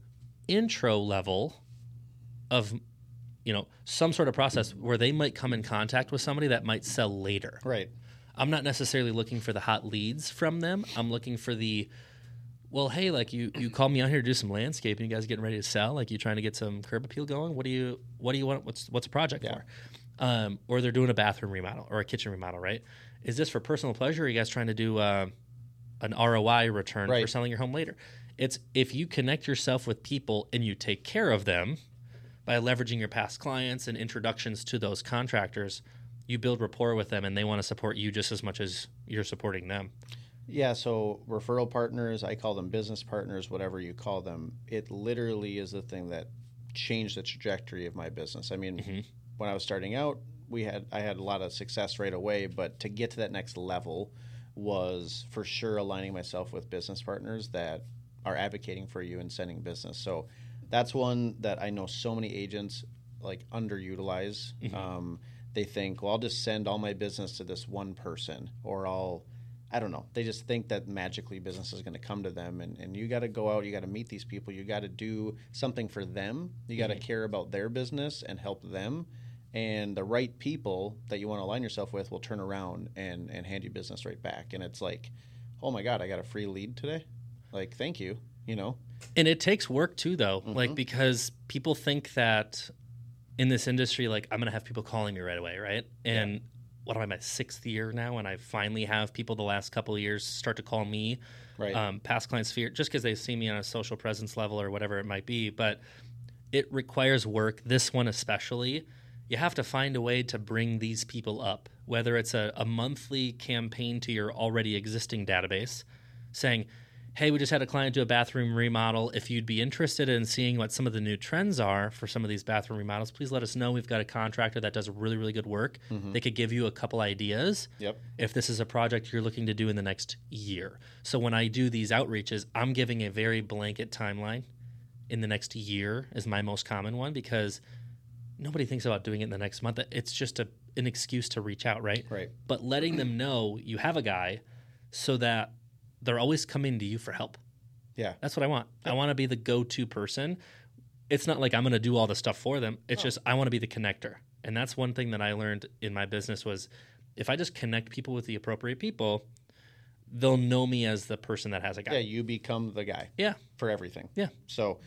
Speaker 2: intro level of you know some sort of process where they might come in contact with somebody that might sell later.
Speaker 1: Right.
Speaker 2: I'm not necessarily looking for the hot leads from them. I'm looking for the well, hey, like you you called me out here to do some landscaping. You guys getting ready to sell? Like you trying to get some curb appeal going? What do you what do you want? What's what's a project
Speaker 1: Yeah.
Speaker 2: for? Um, or they're doing a bathroom remodel or a kitchen remodel, right? Is this for personal pleasure? Or are you guys trying to do uh, an ROI return for selling your home later? It's if you connect yourself with people and you take care of them by leveraging your past clients and introductions to those contractors, you build rapport with them and they want to support you just as much as you're supporting them.
Speaker 1: Yeah, so referral partners, I call them business partners, whatever you call them. It literally is the thing that changed the trajectory of my business. I mean, when I was starting out, we had I had a lot of success right away, but to get to that next level was for sure aligning myself with business partners that are advocating for you and sending business. So that's one that I know so many agents like underutilize. Um, they think, well, I'll just send all my business to this one person, or I'll, I don't know. They just think that magically business is going to come to them, and, and you got to go out, you got to meet these people, you got to do something for them, you got to care about their business and help them. And the right people that you want to align yourself with will turn around and, and hand you business right back. And it's like, oh my God, I got a free lead today. Like, thank you. You know,
Speaker 2: And it takes work too, though,
Speaker 1: Mm-hmm.
Speaker 2: like because people think that in this industry, like I'm gonna have people calling me right away, right? And what am I my sixth year now, and I finally have people the last couple of years start to call me,
Speaker 1: Right.
Speaker 2: Um, past clients fear just because they see me on a social presence level or whatever it might be. But it requires work. This one especially, you have to find a way to bring these people up, whether it's a, a monthly campaign to your already existing database, saying, hey, we just had a client do a bathroom remodel. If you'd be interested in seeing what some of the new trends are for some of these bathroom remodels, please let us know. We've got a contractor that does really, really good work. Mm-hmm. They could give you a couple ideas
Speaker 1: Yep.
Speaker 2: if this is a project you're looking to do in the next year. So when I do these outreaches, I'm giving a very blanket timeline. In the next year is my most common one because nobody thinks about doing it in the next month. It's just a, an excuse to reach out, right?
Speaker 1: Right.
Speaker 2: But letting them know you have a guy so that they're always coming to you for help.
Speaker 1: Yeah.
Speaker 2: That's what I want. I want to be the go to person. It's not like I'm going to do all the stuff for them. It's just I want to be the connector. And that's one thing that I learned in my business was if I just connect people with the appropriate people, they'll know me as the person that has a guy.
Speaker 1: Yeah, you become the guy
Speaker 2: Yeah.
Speaker 1: for everything.
Speaker 2: Yeah.
Speaker 1: So,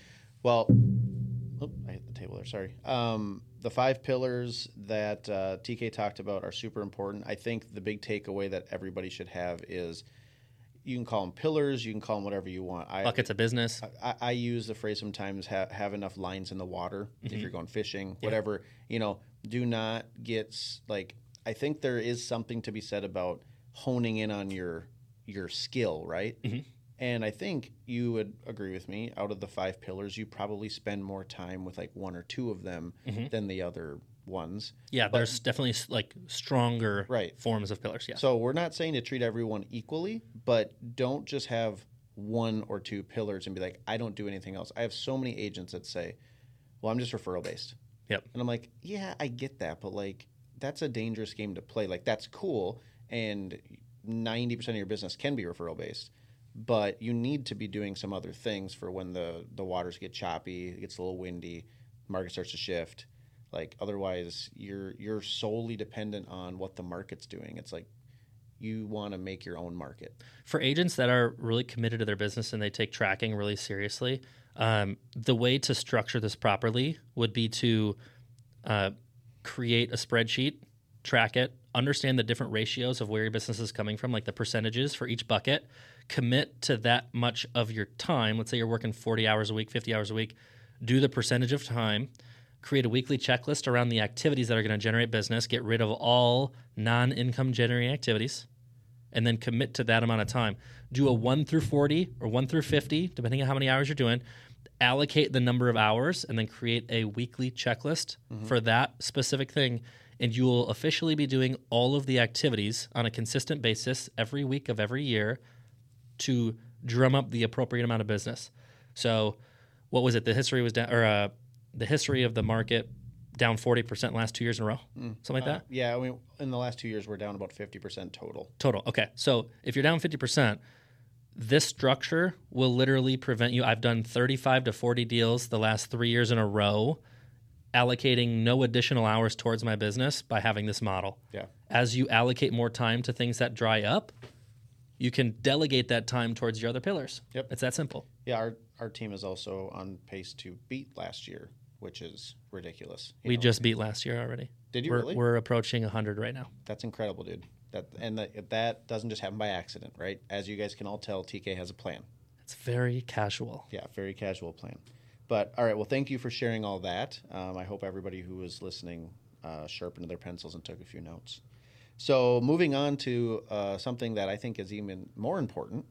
Speaker 1: well, oh, I hit the table there. Sorry. Um, the five pillars that uh, TK talked about are super important. I think the big takeaway that everybody should have is you can call them pillars, you can call them whatever you want. I,
Speaker 2: Buckets of business.
Speaker 1: I, I use the phrase sometimes ha- have enough lines in the water if
Speaker 2: Mm-hmm.
Speaker 1: you're going fishing, whatever. You know, do not get like. I think there is something to be said about honing in on your your skill, right?
Speaker 2: Mm-hmm.
Speaker 1: And I think you would agree with me. Out of the five pillars, you probably spend more time with like one or two of them
Speaker 2: Mm-hmm.
Speaker 1: than the other ones.
Speaker 2: Yeah, but, there's definitely like stronger
Speaker 1: Right.
Speaker 2: forms of pillars. Yeah.
Speaker 1: So we're not saying to treat everyone equally, but don't just have one or two pillars and be like, I don't do anything else. I have so many agents that say, Well, I'm just referral based.
Speaker 2: Yep.
Speaker 1: And I'm like, Yeah, I get that, but like that's a dangerous game to play. Like that's cool and 90% of your business can be referral based. But you need to be doing some other things for when the, the waters get choppy, it gets a little windy, market starts to shift. Like otherwise you're you're solely dependent on what the market's doing. It's like you want to make your own market.
Speaker 2: for agents that are really committed to their business and they take tracking really seriously, um, the way to structure this properly would be to uh, create a spreadsheet, track it, understand the different ratios of where your business is coming from, like the percentages for each bucket, commit to that much of your time. Let's say you're working 40 hours a week, 50 hours a week, do the percentage of time. Create a weekly checklist around the activities that are going to generate business. Get rid of all non income generating activities and then commit to that amount of time. Do a 1 through 40 or 1 through 50, depending on how many hours you're doing. Allocate the number of hours and then create a weekly checklist for that specific thing. And you will officially be doing all of the activities on a consistent basis every week of every year to drum up the appropriate amount of business. So, what was it? The history was down, or uh, the history of the market down 40% last two years in a row, mm. something like uh, that.
Speaker 1: Yeah, I mean, in the last two years, we're down about 50% total.
Speaker 2: Total. Okay. So if you're down 50%, this structure will literally prevent you. I've done 35 to 40 deals the last three years in a row, allocating no additional hours towards my business by having this model.
Speaker 1: Yeah.
Speaker 2: As you allocate more time to things that dry up, you can delegate that time towards your other pillars.
Speaker 1: Yep.
Speaker 2: It's that simple.
Speaker 1: Yeah, our, our team is also on pace to beat last year, which is ridiculous.
Speaker 2: We
Speaker 1: know,
Speaker 2: just beat last year already.
Speaker 1: Did you
Speaker 2: we're,
Speaker 1: really?
Speaker 2: We're approaching 100 right now.
Speaker 1: That's incredible, dude. That and that, that doesn't just happen by accident, right? As you guys can all tell, TK has a plan.
Speaker 2: It's very casual.
Speaker 1: Yeah, very casual plan. But all right, well, thank you for sharing all that. Um, I hope everybody who was listening uh, sharpened their pencils and took a few notes. So moving on to uh, something that I think is even more important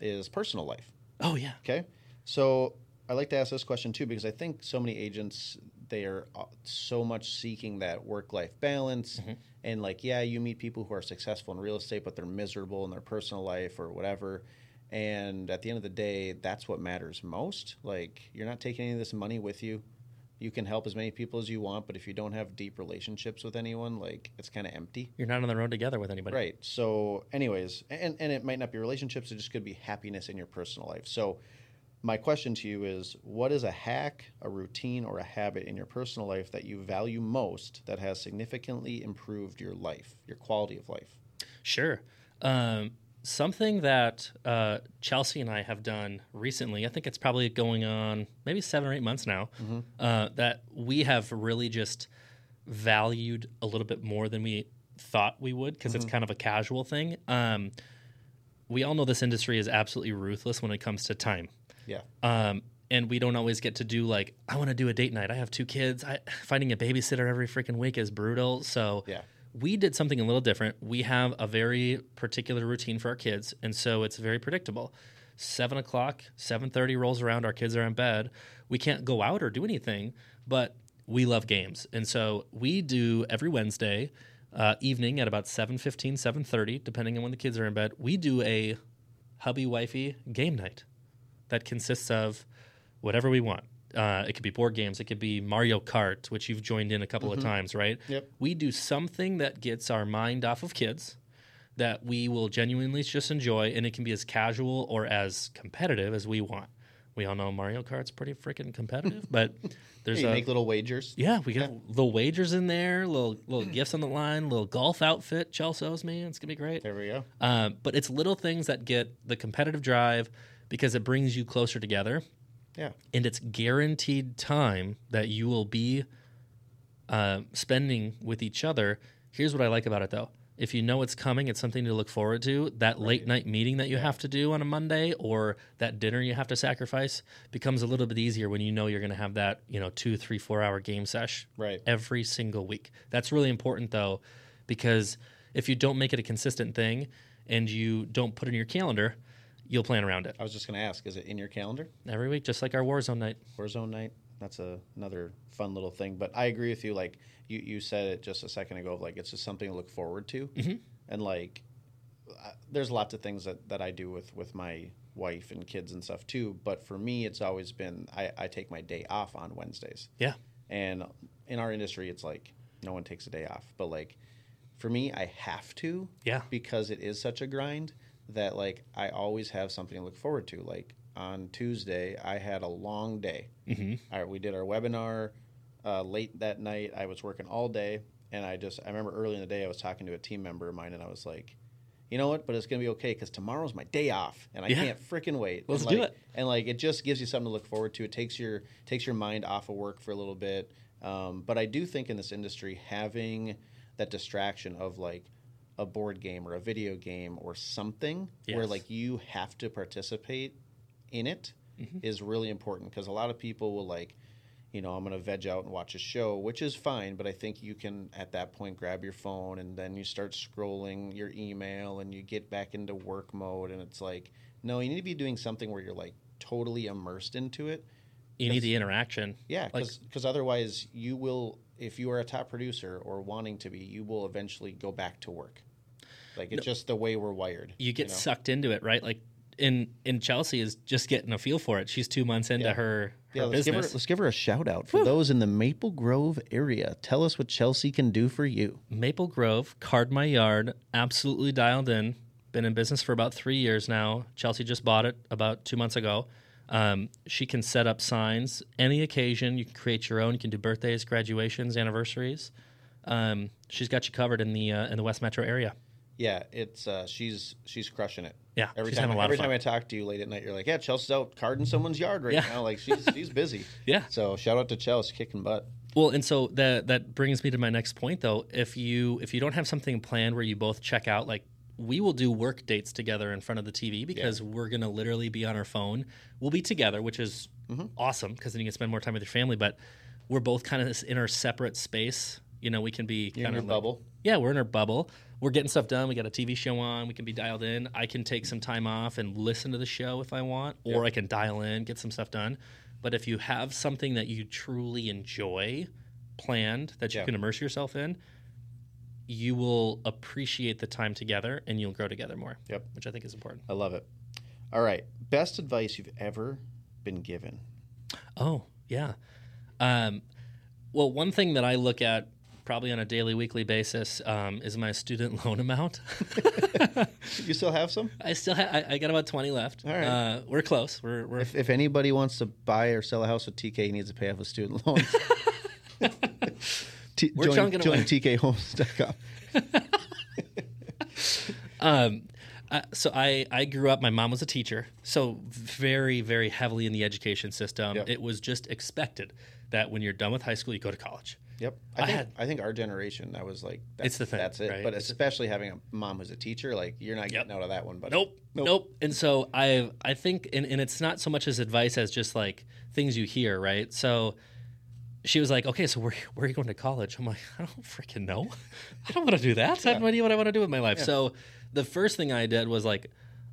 Speaker 1: is personal life.
Speaker 2: Oh, yeah.
Speaker 1: Okay. So I like to ask this question too because I think so many agents they are uh, so much seeking that work life balance and like yeah you meet people who are successful in real estate but they're miserable in their personal life or whatever and at the end of the day that's what matters most like you're not taking any of this money with you you can help as many people as you want but if you don't have deep relationships with anyone like it's kind of empty
Speaker 2: You're not on the road together with anybody.
Speaker 1: Right. So, anyways, and, and it might not be relationships, it just could be happiness in your personal life. So, my question to you is what is a hack, a routine, or a habit in your personal life that you value most that has significantly improved your life, your quality of life?
Speaker 2: Sure. Um, something that uh, Chelsea and I have done recently, I think it's probably going on maybe seven or eight months now, uh, that we have really just valued a little bit more than we thought we would because it's kind of a casual thing. Um, we all know this industry is absolutely ruthless when it comes to time.
Speaker 1: Yeah.
Speaker 2: Um, and we don't always get to do like I want to do a date night. I have two kids. I, finding a babysitter every freaking week is brutal. So
Speaker 1: Yeah.
Speaker 2: we did something a little different. We have a very particular routine for our kids, and so it's very predictable. Seven o'clock, seven thirty rolls around. Our kids are in bed. We can't go out or do anything, but we love games, and so we do every Wednesday uh, evening at about 7.15, 7.30, depending on when the kids are in bed. We do a hubby wifey game night that consists of whatever we want. Uh, it could be board games. It could be Mario Kart, which you've joined in a couple of times, right?
Speaker 1: Yep.
Speaker 2: We do something that gets our mind off of kids that we will genuinely just enjoy, and it can be as casual or as competitive as we want. We all know Mario Kart's pretty freaking competitive, but there's
Speaker 1: You
Speaker 2: a
Speaker 1: make little wagers.
Speaker 2: yeah, we got little wagers in there, little little gifts on the line, little golf outfit. Chelsea's man, it's gonna be great.
Speaker 1: There we go.
Speaker 2: Um, but it's little things that get the competitive drive because it brings you closer together,
Speaker 1: Yeah.
Speaker 2: and it's guaranteed time that you will be uh, spending with each other. Here's what I like about it though. If you know it's coming, it's something to look forward to. That late night meeting that you have to do on a Monday or that dinner you have to sacrifice becomes a little bit easier when you know you're going to have that, you know, two, three, four hour game sesh
Speaker 1: Right.
Speaker 2: every single week. That's really important though, because if you don't make it a consistent thing and you don't put it in your calendar, you'll plan around it
Speaker 1: I was just going to ask, is it in your calendar?
Speaker 2: every week, just like our Warzone night.
Speaker 1: Warzone night. That's a, another fun little thing. But I agree with you. Like you, you said it just a second ago. Of like it's just something to look forward to. Mm-hmm. And like, there's lots of things that, that I do with with my wife and kids and stuff too. But for me, it's always been I, I take my day off on Wednesdays.
Speaker 2: Yeah.
Speaker 1: And in our industry, it's like no one takes a day off. But like for me, I have to.
Speaker 2: Yeah.
Speaker 1: Because it is such a grind that like I always have something to look forward to. Like on Tuesday, I had a long day. Mm-hmm. All right, we did our webinar uh, late that night. I was working all day, and I just I remember early in the day I was talking to a team member of mine, and I was like. You know what? But it's gonna be okay because tomorrow's my day off, and I
Speaker 2: Yeah.
Speaker 1: can't freaking wait.
Speaker 2: Let's
Speaker 1: and
Speaker 2: do
Speaker 1: like,
Speaker 2: it.
Speaker 1: and like it just gives you something to look forward to. It takes your takes your mind off of work for a little bit. Um, but I do think in this industry having that distraction of like a board game or a video game or something where like you have to participate in it mm-hmm. is really important because a lot of people will like you know i'm going to veg out and watch a show which is fine but i think you can at that point grab your phone and then you start scrolling your email and you get back into work mode and it's like no you need to be doing something where you're like totally immersed into it.
Speaker 2: You need the interaction.
Speaker 1: yeah
Speaker 2: Like-
Speaker 1: because otherwise you will if you are a top producer or wanting to be you will eventually go back to work like it's just the way we're wired
Speaker 2: You get
Speaker 1: know?
Speaker 2: sucked into it, right? Like in in Chelsea is just getting a feel for it. She's two months into
Speaker 1: Yeah.
Speaker 2: her, her
Speaker 1: Yeah, let's give, her,
Speaker 2: business.
Speaker 1: let's give her a shout out for those in the Maple Grove area. Tell us what Chelsea can do for you.
Speaker 2: Maple Grove, Card My Yard, absolutely dialed in. Been in business for about three years now. Chelsea just bought it about two months ago. Um, she can set up signs any occasion. You can create your own. You can do birthdays, graduations, anniversaries. Um, she's got you covered in the uh, in the West Metro area.
Speaker 1: Yeah, it's uh, she's she's crushing it.
Speaker 2: Yeah,
Speaker 1: every time
Speaker 2: a lot of
Speaker 1: every time I talk to you late at night, you're like, yeah, Chelsea's out carding someone's yard right
Speaker 2: Yeah.
Speaker 1: now. Like she's she's busy.
Speaker 2: Yeah.
Speaker 1: So shout out to Chelsea kicking butt.
Speaker 2: Well, and so that that brings me to my next point though. If you if you don't have something planned where you both check out, like we will do work dates together in front of the TV because we're gonna literally be on our phone. We'll be together, which is awesome because then you can spend more time with your family. But we're both kind of in our separate space. You know, we can be kind
Speaker 1: your
Speaker 2: of
Speaker 1: bubble.
Speaker 2: yeah, we're in our bubble. We're getting stuff done. We got a TV show on. We can be dialed in. I can take some time off and listen to the show if I want, or I can dial in, get some stuff done. But if you have something that you truly enjoy planned that you
Speaker 1: Yeah.
Speaker 2: can immerse yourself in, you will appreciate the time together and you'll grow together more.
Speaker 1: Yep.
Speaker 2: Which I think is important.
Speaker 1: I love it. All right, best advice you've ever been given.
Speaker 2: Oh, yeah. Um, well, one thing that I look at probably on a daily, weekly basis um, is my student loan amount.
Speaker 1: You still have some?
Speaker 2: I still ha- I, I got about 20 left.
Speaker 1: All right.
Speaker 2: Uh, we're close. We're, we're
Speaker 1: If, if anybody wants to buy or sell a house with TK, he needs to pay off his student loans. T-
Speaker 2: We're
Speaker 1: join,
Speaker 2: chunking
Speaker 1: join
Speaker 2: away.
Speaker 1: TKHomes.com.
Speaker 2: um, uh, so I, I grew up, my mom was a teacher, so very, very heavily in the education system.
Speaker 1: Yep.
Speaker 2: It was just expected that when you're done with high school, you go to college.
Speaker 1: Yep. I,
Speaker 2: I
Speaker 1: think,
Speaker 2: had-
Speaker 1: I think our generation, that was like, that's,
Speaker 2: It's the thing,
Speaker 1: That's it.
Speaker 2: right?
Speaker 1: But
Speaker 2: It's
Speaker 1: especially having a mom who's a teacher, like, you're not
Speaker 2: Yep.
Speaker 1: getting out of that one. But
Speaker 2: Nope, nope. And so I I think and, and it's not so much as advice as just like things you hear, right? So she was like, "Okay, so where where are you going to college?" I'm like, "I don't freaking know. I don't want to do that. I have no idea what I want to do with my life." So the first thing I did was like,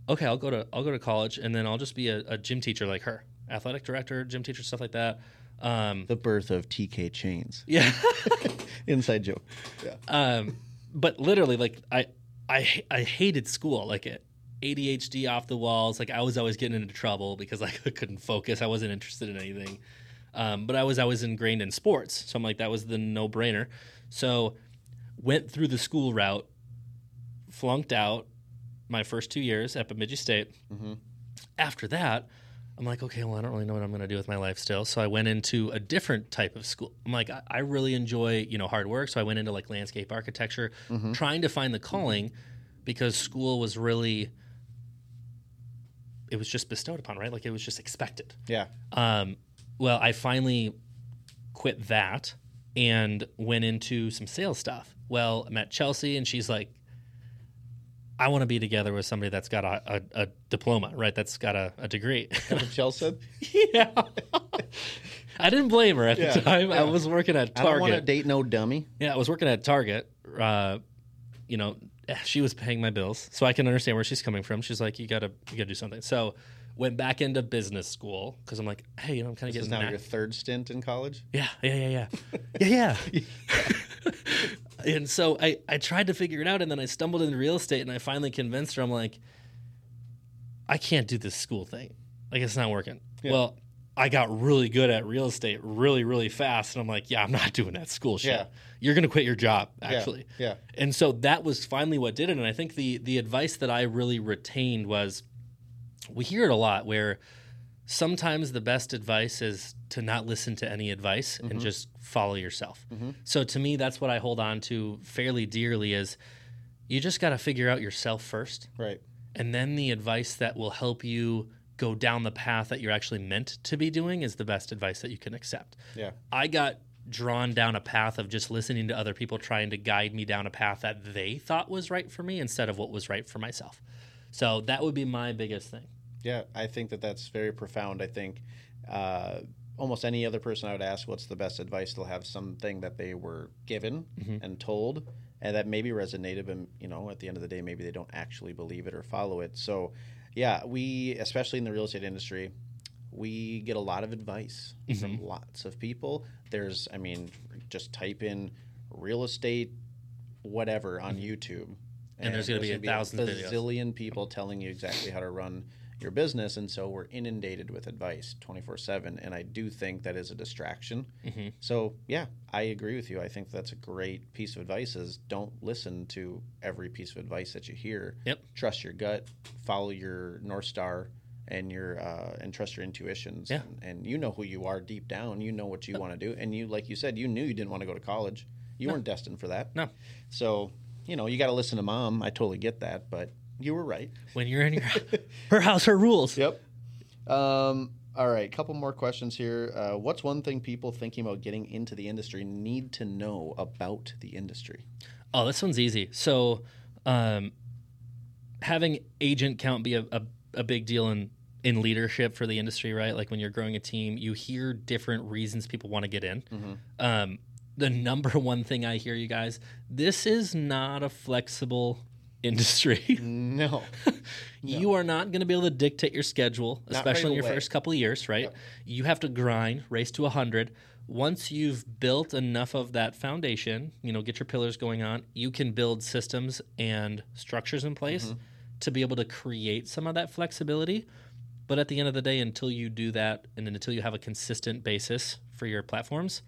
Speaker 2: "Okay, I'll go to I'll go to college and then I'll just be a, a gym teacher like her, athletic director, gym teacher, stuff like that." Um,
Speaker 1: The birth of TK Chains.
Speaker 2: yeah.
Speaker 1: Inside joke. Yeah.
Speaker 2: um, but literally, like I, I, I hated school. Like it, ADHD off the walls. Like I was always getting into trouble because like, I couldn't focus. I wasn't interested in anything. Um, but I was always ingrained in sports, so I'm like that was the no brainer. So went through the school route, flunked out my first two years at Bemidji State. After that, I'm like, okay, well, I don't really know what I'm going to do with my life still. So I went into a different type of school. I'm like, I, I really enjoy, you know, hard work. So I went into like landscape architecture, trying to find the calling because school was really, it was just bestowed upon, right? Like it was just expected.
Speaker 1: Yeah.
Speaker 2: Um, well, I finally quit that and went into some sales stuff. Well, I met Chelsea, and she's like, I want to be together with somebody that's got a, a, a diploma, right? That's got a, a degree.
Speaker 1: Chelsea said.
Speaker 2: yeah. I didn't blame her at
Speaker 1: Yeah,
Speaker 2: the time. I was working at
Speaker 1: I don't want to
Speaker 2: Target.
Speaker 1: date no dummy.
Speaker 2: Yeah, I was working at Target. Uh, you know, she was paying my bills, so I can understand where she's coming from. She's like, "You gotta, you gotta do something." So, went back into business school because I'm like, "Hey, you know, I'm kind of
Speaker 1: This is
Speaker 2: getting
Speaker 1: now your third stint in college.
Speaker 2: yeah, yeah, yeah, yeah, yeah, yeah. and so I, I tried to figure it out, and then I stumbled into real estate, and I finally convinced her. I'm like, I can't do this school thing. Like it's not working. Well, I got really good at real estate really, really fast, and I'm like, yeah, I'm not doing that school shit.
Speaker 1: Yeah.
Speaker 2: You're gonna quit your job, actually.
Speaker 1: Yeah.
Speaker 2: And so that was finally what did it. And I think the the advice that I really retained was we hear it a lot where sometimes the best advice is to not listen to any advice and mm-hmm. just follow yourself. Mm-hmm. So to me that's what I hold on to fairly dearly is you just got to figure out yourself first
Speaker 1: Right.
Speaker 2: and then the advice that will help you go down the path that you're actually meant to be doing is the best advice that you can accept.
Speaker 1: Yeah.
Speaker 2: I got drawn down a path of just listening to other people trying to guide me down a path that they thought was right for me instead of what was right for myself. So that would be my biggest thing.
Speaker 1: Yeah, I think that that's very profound. I think uh, almost any other person I would ask what's the best advice, they'll have something that they were given mm-hmm. and told, and that maybe resonated, but you know, at the end of the day, maybe they don't actually believe it or follow it. So, yeah, we, especially in the real estate industry, we get a lot of advice from mm-hmm. lots of people. There's, I mean, just type in real estate, whatever on mm-hmm. YouTube.
Speaker 2: And there's gonna be a thousand
Speaker 1: a
Speaker 2: videos.
Speaker 1: zillion people telling you exactly how to run your business. And so we're inundated with advice 24 7. And I do think that is a distraction.
Speaker 2: Mm-hmm.
Speaker 1: So, yeah, I agree with you. I think that's a great piece of advice is don't listen to every piece of advice that you hear.
Speaker 2: Yep.
Speaker 1: Trust your gut, follow your North Star and your uh, and trust your intuitions
Speaker 2: Yeah.
Speaker 1: and, and you know who you are deep down you know what you want to do and you like you said you knew you didn't want to go to college you weren't destined for that
Speaker 2: No.
Speaker 1: so you know you got to listen to mom i totally get that but you were right
Speaker 2: When you're in your her house, her rules.
Speaker 1: Yep. Um, all right, couple more questions here. Uh, what's one thing people thinking about getting into the industry need to know about the industry?
Speaker 2: Oh, this one's easy. So, um, having agent count be a, a, a big deal in in leadership for the industry, right? Like when you're growing a team, you hear different reasons people want to get in. Um, the number one thing I hear, you guys, this is not a flexible industry.
Speaker 1: No.
Speaker 2: You are not going to be able to dictate your schedule, especially
Speaker 1: right
Speaker 2: in your
Speaker 1: away.
Speaker 2: first couple of years, right? You have to grind, race to 100. Once you've built enough of that foundation, you know, get your pillars going on, you can build systems and structures in place
Speaker 1: Mm-hmm.
Speaker 2: to be able to create some of that flexibility. But at the end of the day, until you do that and then until you have a consistent basis for your platforms,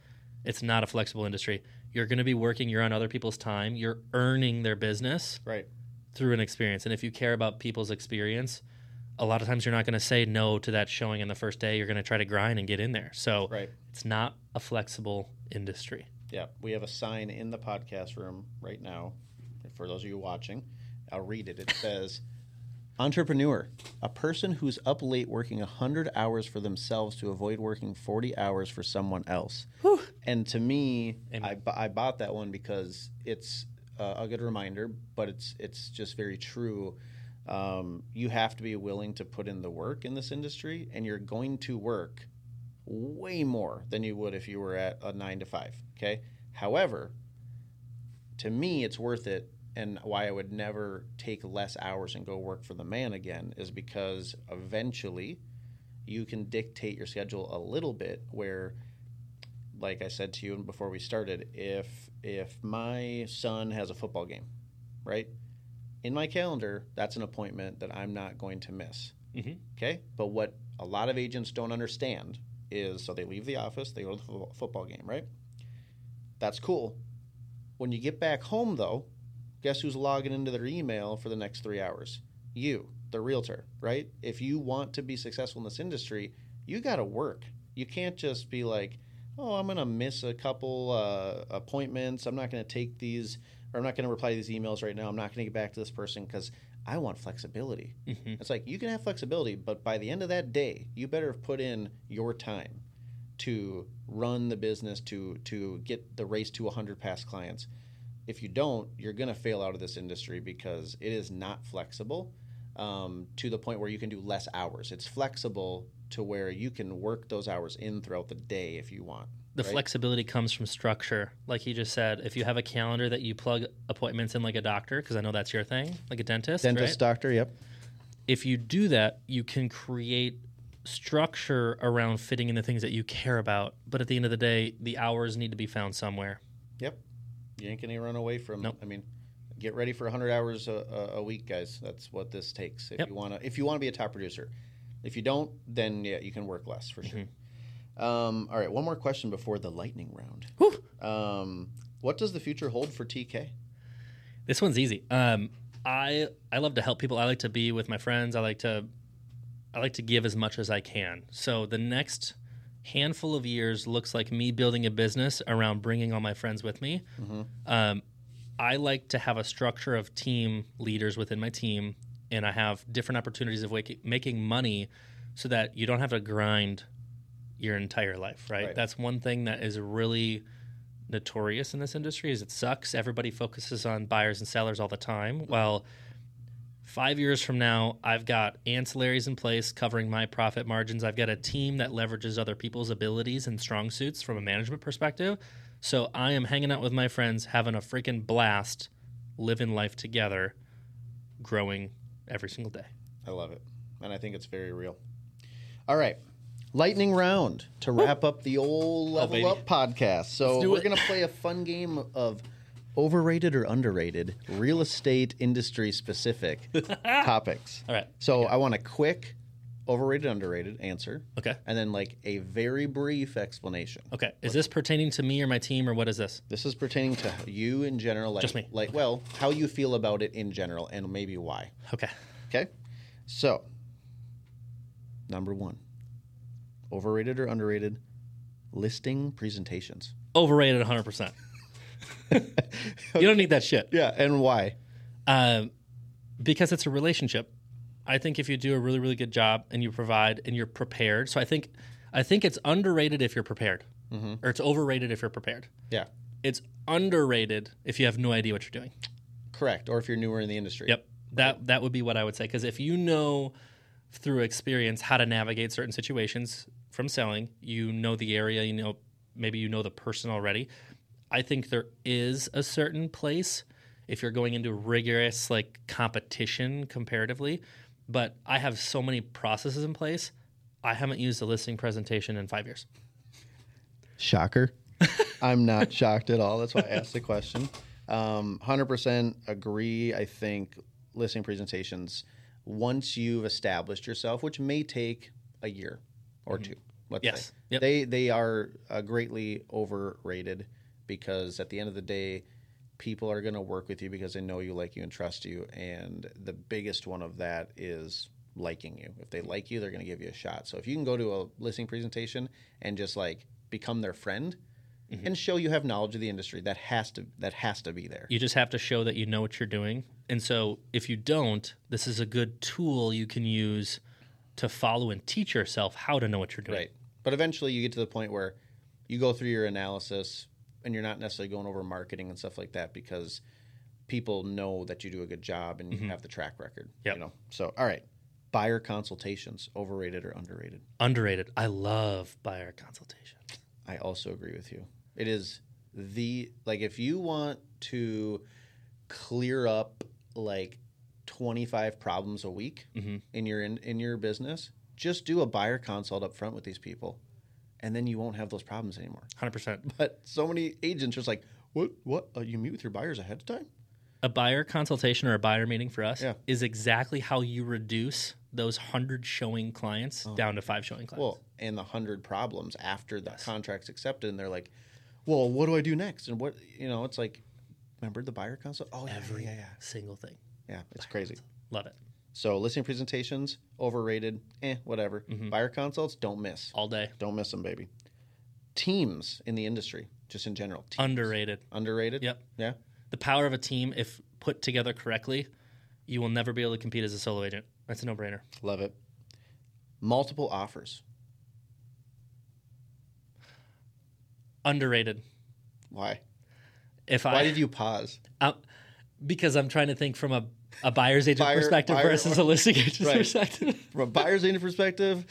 Speaker 2: it's not a flexible industry. You're going to be working, you're on other people's time, you're earning their business
Speaker 1: right.
Speaker 2: Through an experience. And if you care about people's experience, a lot of times you're not going to say no to that showing in the first day. You're going to try to grind and get in there. So
Speaker 1: Right.
Speaker 2: it's not a flexible industry.
Speaker 1: Yeah. We have a sign in the podcast room right now. For those of you watching, I'll read it. It says, Entrepreneur, a person who's up late working 100 hours for themselves to avoid working 40 hours for someone else. And to me, I, I bought that one because it's uh, a good reminder, but it's it's just very true. Um, you have to be willing to put in the work in this industry, and you're going to work way more than you would if you were at a nine to five. Okay. However, to me, it's worth it. And why I would never take less hours and go work for the man again is because eventually you can dictate your schedule a little bit where like I said to you before we started, if if my son has a football game, right? In my calendar, that's an appointment that I'm not going to miss.
Speaker 2: Mhm.
Speaker 1: Okay? But what a lot of agents don't understand is so they leave the office, they go to the football game, right? That's cool. When you get back home, though, guess who's logging into their email for the next three hours? You, the realtor, right? If you want to be successful in this industry, you got to work. You can't just be like, oh, I'm going to miss a couple uh, appointments. I'm not going to take these, or I'm not going to reply to these emails right now. I'm not going to get back to this person because I want flexibility.
Speaker 2: Mhm.
Speaker 1: It's like you can have flexibility, but by the end of that day, you better have put in your time to run the business to to get the race to 100 past clients. If you don't, you're going to fail out of this industry because it is not flexible um, to the point where you can do less hours. It's flexible to where you can work those hours in throughout the day if you want.
Speaker 2: The
Speaker 1: right?
Speaker 2: flexibility comes from structure. Like he just said, if you have a calendar that you plug appointments in like a doctor, because I know that's your thing, like a dentist,
Speaker 1: Dentist,
Speaker 2: right?
Speaker 1: doctor, yep.
Speaker 2: if you do that, you can create structure around fitting in the things that you care about. But at the end of the day, the hours need to be found somewhere.
Speaker 1: Yep. You ain't gonna run away from.
Speaker 2: Nope.
Speaker 1: I mean, get ready for 100 hours a, a, week, guys. That's what this takes. If
Speaker 2: Yep.
Speaker 1: you wanna, if you wanna be a top producer, if you don't, then yeah, you can work less for sure.
Speaker 2: Mm-hmm.
Speaker 1: Um, all right, one more question before the lightning round. Um, what does the future hold for TK?
Speaker 2: This one's easy. Um, I I love to help people. I like to be with my friends. I like to I like to give as much as I can. So the next handful of years looks like me building a business around bringing all my friends with me. Um, I like to have a structure of team leaders within my team, and I have different opportunities of wak- making money, so that you don't have to grind your entire life. Right?
Speaker 1: Right.
Speaker 2: That's one thing that is really notorious in this industry is it sucks. Everybody focuses on buyers and sellers all the time. Mm-hmm. Well, five years from now, I've got ancillaries in place covering my profit margins. I've got a team that leverages other people's abilities and strong suits from a management perspective. So I am hanging out with my friends, having a freaking blast, living life together, growing every single day.
Speaker 1: I love it, and I think it's very real. All right, lightning round to wrap up the old oh, Level
Speaker 2: Oh.
Speaker 1: Up podcast. So we're gonna play a fun game of overrated or underrated real estate industry specific topics.
Speaker 2: All right.
Speaker 1: So I want a quick overrated underrated answer,
Speaker 2: Okay.
Speaker 1: and then like a very brief explanation.
Speaker 2: Okay. Is this pertaining to me or my team or what is this?
Speaker 1: This is pertaining to you in general, like,
Speaker 2: Just me.
Speaker 1: like well, how you feel about it in general, and maybe why.
Speaker 2: Okay.
Speaker 1: Okay. So, number one overrated or underrated listing presentations.
Speaker 2: Overrated 100%. you don't need that shit.
Speaker 1: Yeah. And why?
Speaker 2: Um, because it's a relationship. I think if you do a really, really good job and you provide and you're prepared, so I think, I think it's underrated if you're prepared, mm-hmm. or it's overrated if you're prepared.
Speaker 1: Yeah.
Speaker 2: It's underrated if you have no idea what you're doing.
Speaker 1: Correct. Or if you're newer in the industry.
Speaker 2: Yep, that that would be what I would say. Because if you know through experience how to navigate certain situations from selling, you know the area, you know maybe you know the person already. I think there is a certain place if you're going into rigorous like competition comparatively. But I have so many processes in place. I haven't used a listing presentation in five years.
Speaker 1: Shocker. I'm not shocked at all. That's why I asked the question. Um, 100% agree. I think listing presentations, once you've established yourself, which may take a year or two, let's
Speaker 2: Yes.
Speaker 1: say,
Speaker 2: Yep.
Speaker 1: they, they are uh, greatly overrated because at the end of the day, people are going to work with you because they know you, like you, and trust you. And the biggest one of that is liking you. If they like you, they're going to give you a shot. So if you can go to a listing presentation and just like become their friend mm-hmm. and show you have knowledge of the industry, that has to that has to be there.
Speaker 2: You just have to show that you know what you're doing and so if you don't, this is a good tool you can use to follow and teach yourself how to know what you're doing.
Speaker 1: Right. But eventually you get to the point where you go through your analysis and you're not necessarily going over marketing and stuff like that because people know that you do a good job and you have the track record.
Speaker 2: Mm-hmm. Yep.
Speaker 1: You know. So all right. Buyer consultations, overrated or underrated?
Speaker 2: Underrated. I love buyer consultation.
Speaker 1: I also agree with you. It is the like if you want to clear up like 25 problems a week
Speaker 2: Mm-hmm.
Speaker 1: in your in, in your business, just do a buyer consult up front with these people and then you won't have those problems anymore.
Speaker 2: 100%.
Speaker 1: But so many agents are just like, "What what uh, you meet with your buyers ahead of time?"
Speaker 2: A buyer consultation or a buyer meeting for us
Speaker 1: Yeah.
Speaker 2: is exactly how you reduce those 100 showing clients down to five showing clients.
Speaker 1: Well, and the 100 problems after the contract's accepted and they're like, "Well, what do I do next?" And what, you know, it's like remember the buyer consult? Oh, yeah,
Speaker 2: Every
Speaker 1: yeah, yeah.
Speaker 2: single thing.
Speaker 1: Yeah, it's crazy.
Speaker 2: Love it.
Speaker 1: So listing presentations, overrated, eh, whatever.
Speaker 2: Mm-hmm.
Speaker 1: Buyer consults, don't miss.
Speaker 2: All day.
Speaker 1: Don't miss them, baby. Teams in the industry, just in general. Teams.
Speaker 2: Underrated.
Speaker 1: Underrated?
Speaker 2: Yep.
Speaker 1: Yeah.
Speaker 2: The power of a team, if put together correctly, you will never be able to compete as a solo agent. That's a no brainer.
Speaker 1: Love it. Multiple offers.
Speaker 2: Underrated.
Speaker 1: Why?
Speaker 2: If I
Speaker 1: Why did you pause?
Speaker 2: Um, because I'm trying to think from a, a buyer's agent
Speaker 1: Buyer-
Speaker 2: perspective
Speaker 1: buyer-
Speaker 2: versus a listing agent's
Speaker 1: Right.
Speaker 2: perspective.
Speaker 1: From a buyer's agent perspective,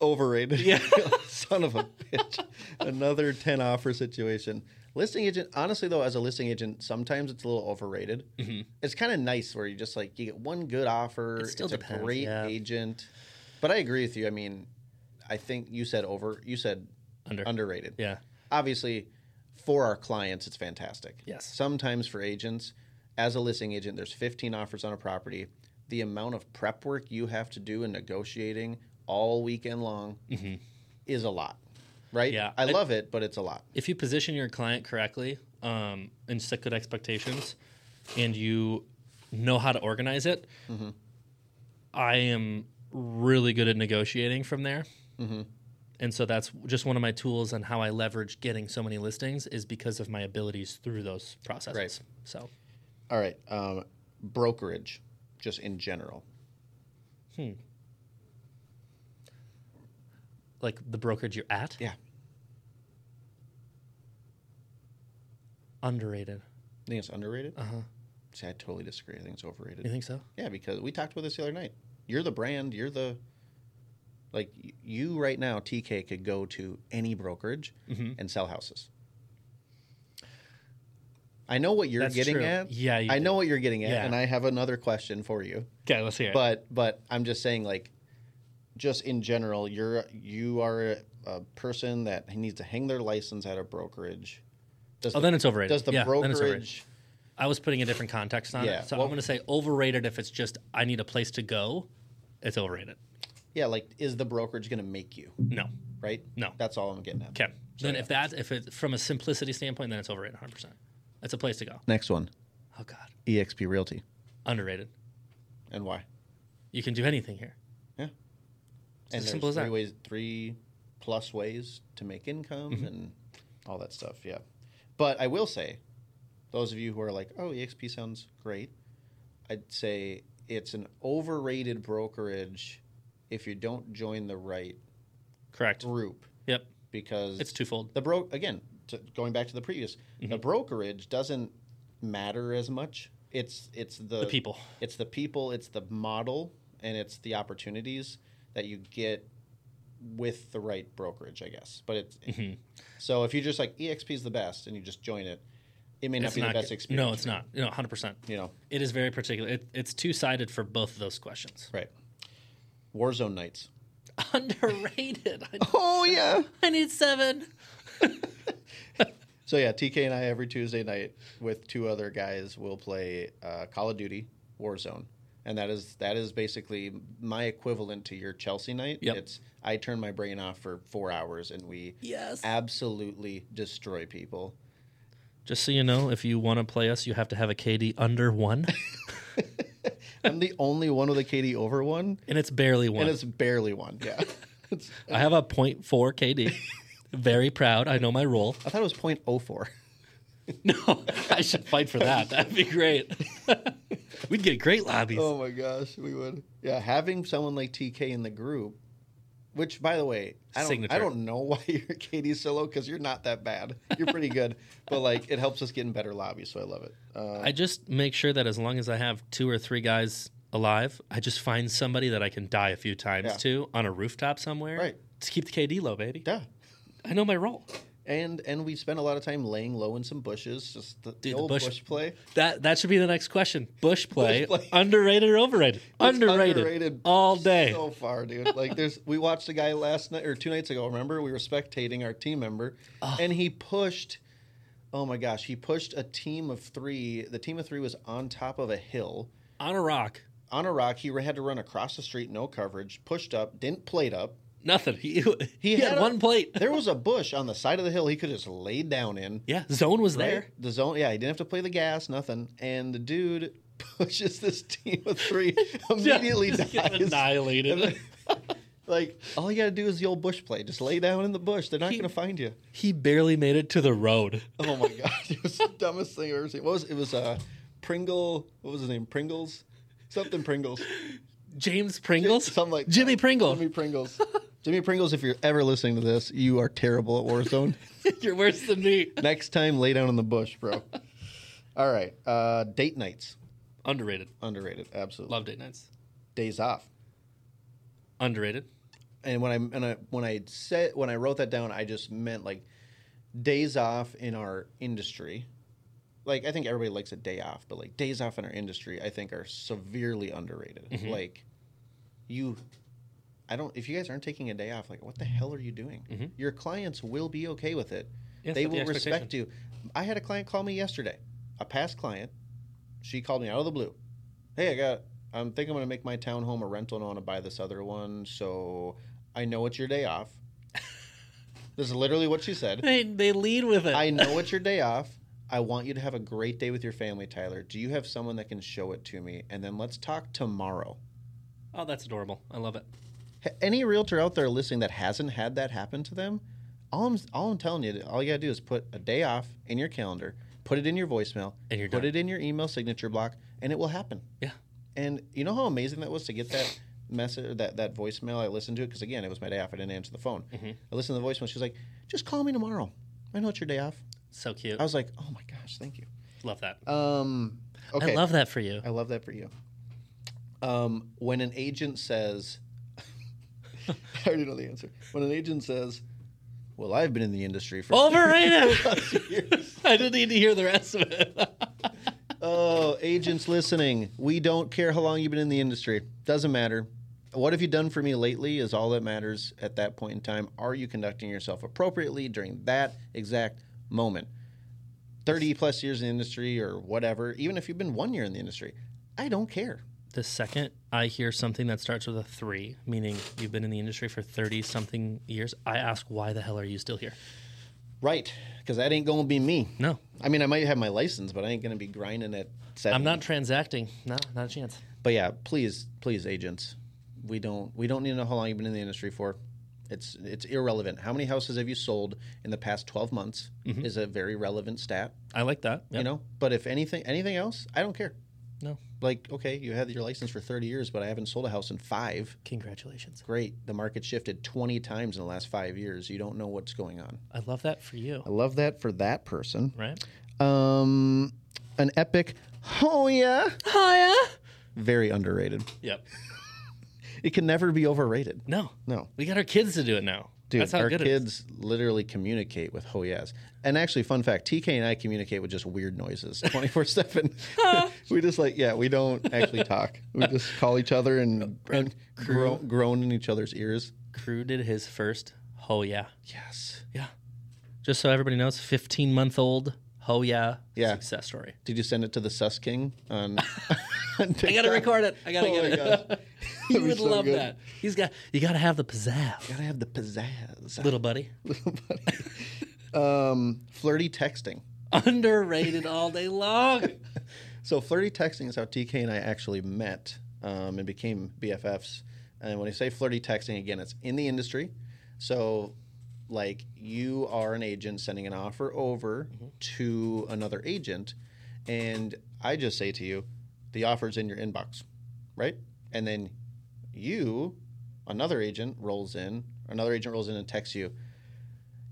Speaker 1: overrated.
Speaker 2: Yeah.
Speaker 1: Son of a bitch. Another 10 offer situation. Listing agent, honestly, though, as a listing agent, sometimes it's a little overrated. It's kind of nice where you just like, you get one good offer.
Speaker 2: Mm-hmm. It still
Speaker 1: it's
Speaker 2: depends,
Speaker 1: a great
Speaker 2: yeah.
Speaker 1: agent. But I agree with you. I mean, I think you said over, you said
Speaker 2: Under.
Speaker 1: underrated.
Speaker 2: Yeah.
Speaker 1: Obviously, for our clients, it's fantastic.
Speaker 2: Yes.
Speaker 1: Sometimes for agents, as a listing agent, there's 15 offers on a property. The amount of prep work you have to do in negotiating all weekend long is a lot, right?
Speaker 2: Mm-hmm. Yeah.
Speaker 1: I
Speaker 2: I-
Speaker 1: love it, but it's a lot.
Speaker 2: If you position your client correctly um, and set good expectations and you know how to organize it,
Speaker 1: Mm-hmm.
Speaker 2: I am really good at negotiating from there.
Speaker 1: Mm-hmm.
Speaker 2: And so that's just one of my tools and how I leverage getting so many listings is because of my abilities through those processes.
Speaker 1: Right.
Speaker 2: So
Speaker 1: All right. Um, brokerage, just in general. Hmm.
Speaker 2: Like the brokerage you're at,
Speaker 1: Yeah.
Speaker 2: underrated.
Speaker 1: I think it's underrated.
Speaker 2: Uh huh.
Speaker 1: See, I totally disagree. I think it's overrated.
Speaker 2: You think so?
Speaker 1: Yeah, because we talked about this the other night. You're the brand. You're the like you right now. TK could go to any brokerage
Speaker 2: Mm-hmm.
Speaker 1: and sell houses. I know what you're
Speaker 2: That's
Speaker 1: getting
Speaker 2: true.
Speaker 1: at.
Speaker 2: Yeah, you
Speaker 1: I know what you're getting at,
Speaker 2: Yeah.
Speaker 1: and I have another question for you.
Speaker 2: Okay, let's hear it.
Speaker 1: But but I'm just saying, like, just in general, you're you are a, a person that needs to hang their license at a brokerage. Does
Speaker 2: oh,
Speaker 1: the,
Speaker 2: then it's overrated.
Speaker 1: does the
Speaker 2: yeah, then it's overrated.
Speaker 1: brokerage?
Speaker 2: I was putting a different context on
Speaker 1: Yeah,
Speaker 2: it. So
Speaker 1: well-
Speaker 2: I'm going to say overrated if it's just I need a place to go. It's overrated.
Speaker 1: Yeah, like, is the brokerage going to make you
Speaker 2: No.
Speaker 1: right?
Speaker 2: No.
Speaker 1: That's all I'm getting at.
Speaker 2: Okay. Then if that's if it's from a simplicity standpoint, then it's overrated 100. percent It's a place to go.
Speaker 1: Next one,
Speaker 2: Oh God,
Speaker 1: EXP Realty,
Speaker 2: underrated.
Speaker 1: and why?
Speaker 2: You can do anything here.
Speaker 1: Yeah,
Speaker 2: as
Speaker 1: and there's
Speaker 2: simple as
Speaker 1: three
Speaker 2: that.
Speaker 1: ways, three plus ways to make income
Speaker 2: Mm-hmm.
Speaker 1: and all that stuff. Yeah, but I will say, those of you who are like, "Oh, EXP sounds great," I'd say it's an overrated brokerage if you don't join the right
Speaker 2: Correct.
Speaker 1: group
Speaker 2: Yep.
Speaker 1: because
Speaker 2: It's twofold.
Speaker 1: the bro again to, going back to the previous
Speaker 2: Mm-hmm.
Speaker 1: the brokerage doesn't matter as much it's it's the,
Speaker 2: The people.
Speaker 1: it's the people it's the model and it's the opportunities that you get with the right brokerage i guess but it's
Speaker 2: Mm-hmm.
Speaker 1: so if you're just like exp is the best and you just join it it may not
Speaker 2: It's
Speaker 1: be
Speaker 2: not
Speaker 1: the best experience
Speaker 2: No, it's not. You know, 100. percent
Speaker 1: you know
Speaker 2: It is very particular. It, it's two sided for both of those questions.
Speaker 1: right warzone nights
Speaker 2: Underrated.
Speaker 1: Oh yeah
Speaker 2: I need seven.
Speaker 1: So yeah, TK and I every Tuesday night with two other guys will play uh, Call of Duty Warzone, and that is that is basically my equivalent to your Chelsea night.
Speaker 2: Yep.
Speaker 1: It's I turn my brain off for four hours and we
Speaker 2: Yes.
Speaker 1: absolutely destroy people.
Speaker 2: Just so you know, if you want to play us, you have to have a KD under one,
Speaker 1: I'm the only one with a KD over one,
Speaker 2: and it's barely one.
Speaker 1: and it's barely one. Yeah, It's-
Speaker 2: I have a 0.4 KD. Very proud. I know my role.
Speaker 1: I thought it was .04.
Speaker 2: No, I should fight for that. That'd be great. We'd get great lobbies.
Speaker 1: Oh my gosh, we would. Yeah, having someone like TK in the group, which by the way, I don't,
Speaker 2: Signature.
Speaker 1: I don't know why you're Katie Solo because you're not that bad. You're pretty good, but like it helps us get in better lobbies, so I love it. Uh,
Speaker 2: I just make sure that as long as I have two or three guys alive, I just find somebody that I can die a few times
Speaker 1: Yeah.
Speaker 2: to on a rooftop somewhere.
Speaker 1: Right.
Speaker 2: To keep the KD low, baby.
Speaker 1: yeah,
Speaker 2: I know my role.
Speaker 1: and and we spent a lot of time laying low in some bushes, just the, the
Speaker 2: the
Speaker 1: old
Speaker 2: bush-
Speaker 1: bush, play.
Speaker 2: That that should be the next question. Bush play,
Speaker 1: play.
Speaker 2: underrated or overrated? Underrated.
Speaker 1: underrated
Speaker 2: all day.
Speaker 1: so far, dude. Like, there's we watched a guy last night or two nights ago. Remember, we were spectating our team member, and he pushed. Oh my gosh, he pushed a team of three. The team of three was on top of a hill
Speaker 2: on a rock.
Speaker 1: on a rock. He had to run across the street, no coverage, pushed up, didn't plate up.
Speaker 2: Nothing. He, he,
Speaker 1: had
Speaker 2: had
Speaker 1: a-
Speaker 2: one plate.
Speaker 1: There was a bush on the side of the hill he could just laid down in.
Speaker 2: Yeah, zone was
Speaker 1: Right?
Speaker 2: there.
Speaker 1: The zone, yeah, he didn't have to play the gas, nothing. And the dude pushes this team of three, immediately
Speaker 2: Just
Speaker 1: dies.
Speaker 2: annihilated.
Speaker 1: Like all you got to do is the old bush play. Just lay down in the bush. They're not going to find you.
Speaker 2: he barely made it to the road.
Speaker 1: Oh my god, it was the dumbest thing I've ever seen. What was it? Was uh, Pringle? What was his name? Pringles? Something Pringles.
Speaker 2: James Pringles,
Speaker 1: Something like
Speaker 2: Jimmy Pringle.
Speaker 1: Jimmy Pringles. Jimmy Pringles. If you're ever listening to this, you are terrible at Warzone.
Speaker 2: You're worse than me.
Speaker 1: Next time, lay down in the bush, bro. All right. Uh, date nights.
Speaker 2: Underrated.
Speaker 1: Underrated. Absolutely.
Speaker 2: Love date nights.
Speaker 1: Days off.
Speaker 2: Underrated.
Speaker 1: and when I and I when I said when I wrote that down, I just meant like days off in our industry. Like I think everybody likes a day off, but like days off in our industry, I think are severely underrated.
Speaker 2: Mm-hmm.
Speaker 1: Like you, I don't. If you guys aren't taking a day off, like what the hell are you doing? Your clients will be okay with it.
Speaker 2: Mm-hmm.
Speaker 1: They
Speaker 2: set the
Speaker 1: will respect you. I had a client call me yesterday, a past client. She called me out of the blue. Hey, I got. I'm thinking I'm going to make my townhome a rental and I want to buy this other one. So I know it's your day off. this is literally what she said.
Speaker 2: They they lead with it.
Speaker 1: I know it's your day off. I want you to have a great day with your family, Tyler. Do you have someone that can show it to me? And then let's talk tomorrow.
Speaker 2: oh, that's adorable. I love it.
Speaker 1: Any realtor out there listening that hasn't had that happen to them, all I'm, all I'm telling you, all you gotta do is put a day off in your calendar, put it in your voicemail,
Speaker 2: And you're
Speaker 1: put
Speaker 2: done.
Speaker 1: it in your email signature block, and it will happen.
Speaker 2: Yeah.
Speaker 1: And you know how amazing that was to get that message, that, that voicemail. I listened to it because again, it was my day off. I didn't answer the phone.
Speaker 2: Mm-hmm.
Speaker 1: I listened to the voicemail. She's like, "Just call me tomorrow. I know it's your day off."
Speaker 2: So cute.
Speaker 1: I was like, "Oh my gosh, thank you."
Speaker 2: love that.
Speaker 1: Um, okay,
Speaker 2: I love that for you.
Speaker 1: I love that for you. Um, when an agent says, I already know the answer. When an agent says, "Well, I've been in the industry for
Speaker 2: Overrated.
Speaker 1: plus years."
Speaker 2: I didn't need to hear the rest of it.
Speaker 1: Oh, agents listening, we don't care how long you've been in the industry. Doesn't matter. What have you done for me lately is all that matters at that point in time. Are you conducting yourself appropriately during that exact moment? 30 plus years in the industry or whatever, even if you've been one year in the industry, I don't care.
Speaker 2: The second I hear something that starts with a three, meaning you've been in the industry for 30 something years, I ask, why the hell are you still here?
Speaker 1: Right, because that ain't going to be me.
Speaker 2: No,
Speaker 1: I mean, I might have my license, but I ain't going to be grinding at seven.
Speaker 2: I'm not transacting. No, not a chance.
Speaker 1: But yeah, please, please, agents, we don't we don't need to know how long you've been in the industry for. It's it's irrelevant. How many houses have you sold in the past twelve months mm-hmm. is a very relevant stat.
Speaker 2: I like that.
Speaker 1: You know, but if anything anything else, I don't care.
Speaker 2: No.
Speaker 1: Like, okay, you had your license for thirty years, but I haven't sold a house in five.
Speaker 2: Congratulations.
Speaker 1: Great, the market shifted twenty times in the last five years. You don't know what's going on.
Speaker 2: I love that for you.
Speaker 1: I love that for that person.
Speaker 2: Right?
Speaker 1: Um, an epic. Oh yeah,
Speaker 2: Oh,
Speaker 1: very underrated.
Speaker 2: Yep.
Speaker 1: It can never be overrated.
Speaker 2: No.
Speaker 1: No.
Speaker 2: We got our kids to do it now.
Speaker 1: Dude, our
Speaker 2: good it is.
Speaker 1: kids literally communicate with ho yes. And actually, fun fact: TK and I communicate with just weird noises, twenty four seven. We just like, yeah, we don't actually talk. We just call each other and, and gro- groan in each other's ears.
Speaker 2: Crew did his first Ho Yeah.
Speaker 1: Yes.
Speaker 2: Yeah. Just so everybody knows, 15 month old Ho Yeah,
Speaker 1: Yeah.
Speaker 2: success story.
Speaker 1: Did you send it to the Sus King on?
Speaker 2: I gotta record it. I gotta
Speaker 1: Oh
Speaker 2: get it. you
Speaker 1: That'd so
Speaker 2: love
Speaker 1: good.
Speaker 2: that. He's got. You gotta have the pizzazz, You
Speaker 1: Gotta have the pizzazz.
Speaker 2: little buddy.
Speaker 1: Little buddy. um, flirty texting.
Speaker 2: Underrated all day long.
Speaker 1: So flirty texting is how TK and I actually met um, and became BFFs. And when I say flirty texting, again, it's in the industry. So, like, you are an agent sending an offer over to another agent, and I just say to you, the offer's in your inbox, right? And then you, another agent rolls in, another agent rolls in and texts you,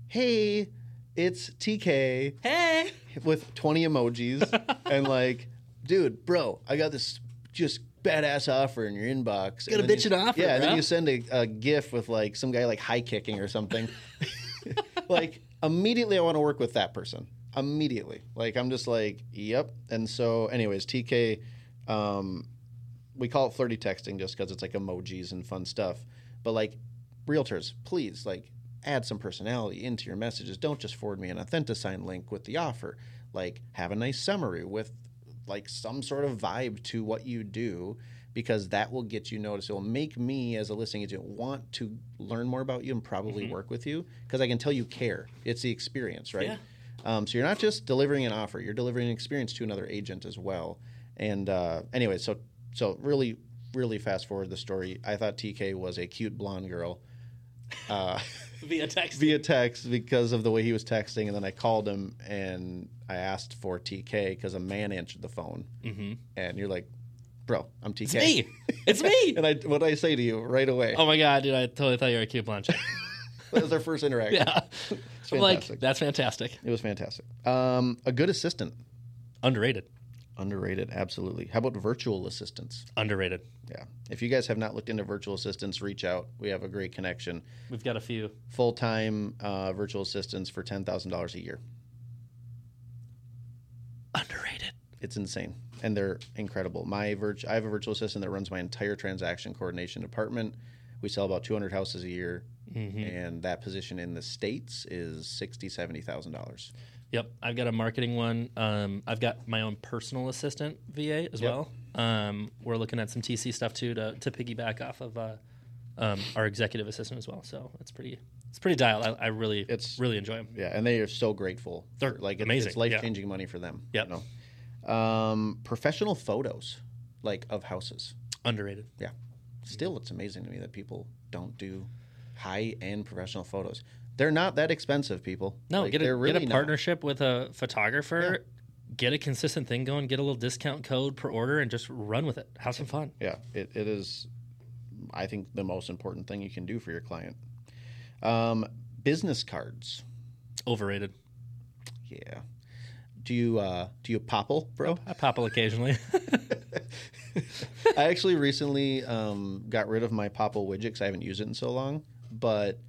Speaker 1: "Hey, it's TK
Speaker 2: Hey.
Speaker 1: with 20 emojis and like, dude, bro, I got this just badass offer in your inbox.
Speaker 2: Got a
Speaker 1: And then
Speaker 2: bitchin' offer,
Speaker 1: Yeah, and then you send a, a GIF with like some guy like high kicking or something. like immediately, I want to work with that person. Immediately, like I'm just like, yep. And so, anyways, TK, um, we call it flirty texting just because it's like emojis and fun stuff. But like realtors, please like add some personality into your messages. Don't just forward me an Authentisign link with the offer. Like have a nice summary with like some sort of vibe to what you do because that will get you noticed. It will make me as a listing agent want to learn more about you and probably work with you because I can tell you care. It's the experience, right?
Speaker 2: Yeah.
Speaker 1: Um, so you're not just delivering an offer; you're delivering an experience to another agent as well. And uh, anyway, so so really, really fast forward the story. I thought TK was a cute blonde girl uh,
Speaker 2: Via text.
Speaker 1: via text because of the way he was texting, and then I called him and I asked for TK because a man answered the phone,
Speaker 2: mm-hmm.
Speaker 1: and you're like, "Bro, I'm TK."
Speaker 2: It's me. It's me.
Speaker 1: and I what did I say to you right away?
Speaker 2: oh my god, dude! I totally thought you were a cute blonde chick.
Speaker 1: That was our first interaction.
Speaker 2: yeah. I'm like, that's fantastic.
Speaker 1: it was fantastic. Um, a good assistant,
Speaker 2: Underrated.
Speaker 1: Underrated, absolutely. How about virtual assistants?
Speaker 2: Underrated.
Speaker 1: Yeah. If you guys have not looked into virtual assistants, reach out. We have a great connection.
Speaker 2: We've got a few.
Speaker 1: Full time uh, virtual assistants for ten thousand dollars a year.
Speaker 2: Underrated.
Speaker 1: It's insane, and they're incredible. My virt- I have a virtual assistant that runs my entire transaction coordination department. We sell about two hundred houses a year,
Speaker 2: Mm-hmm.
Speaker 1: and that position in the states is sixty, seventy thousand dollars.
Speaker 2: Yep, I've got a marketing one. Um, I've got my own personal assistant VA as
Speaker 1: Yep.
Speaker 2: well. Um, we're looking at some TC stuff too to, to piggyback off of uh, um, our executive assistant as well. So it's pretty it's pretty dialed. I, I really
Speaker 1: It's-
Speaker 2: really enjoy them.
Speaker 1: Yeah, and they are so grateful.
Speaker 2: They're
Speaker 1: for- like
Speaker 2: amazing,
Speaker 1: It's life changing money for them. You know? um, professional photos, like of houses.
Speaker 2: Underrated.
Speaker 1: Yeah. Still, it's amazing to me that people don't do high end professional photos. They're not that expensive, people.
Speaker 2: No,
Speaker 1: Like,
Speaker 2: get a
Speaker 1: really
Speaker 2: get a
Speaker 1: not.
Speaker 2: partnership with a photographer. Get a consistent thing going. Get a little discount code per order, and just run with it. Have some fun.
Speaker 1: Yeah, it, it is. I think the most important thing you can do for your client. Um, business cards.
Speaker 2: Overrated.
Speaker 1: Yeah. Do you uh, do you popple, bro?
Speaker 2: I popple occasionally.
Speaker 1: I actually recently um, got rid of my Popl widget because I haven't used it in so long, but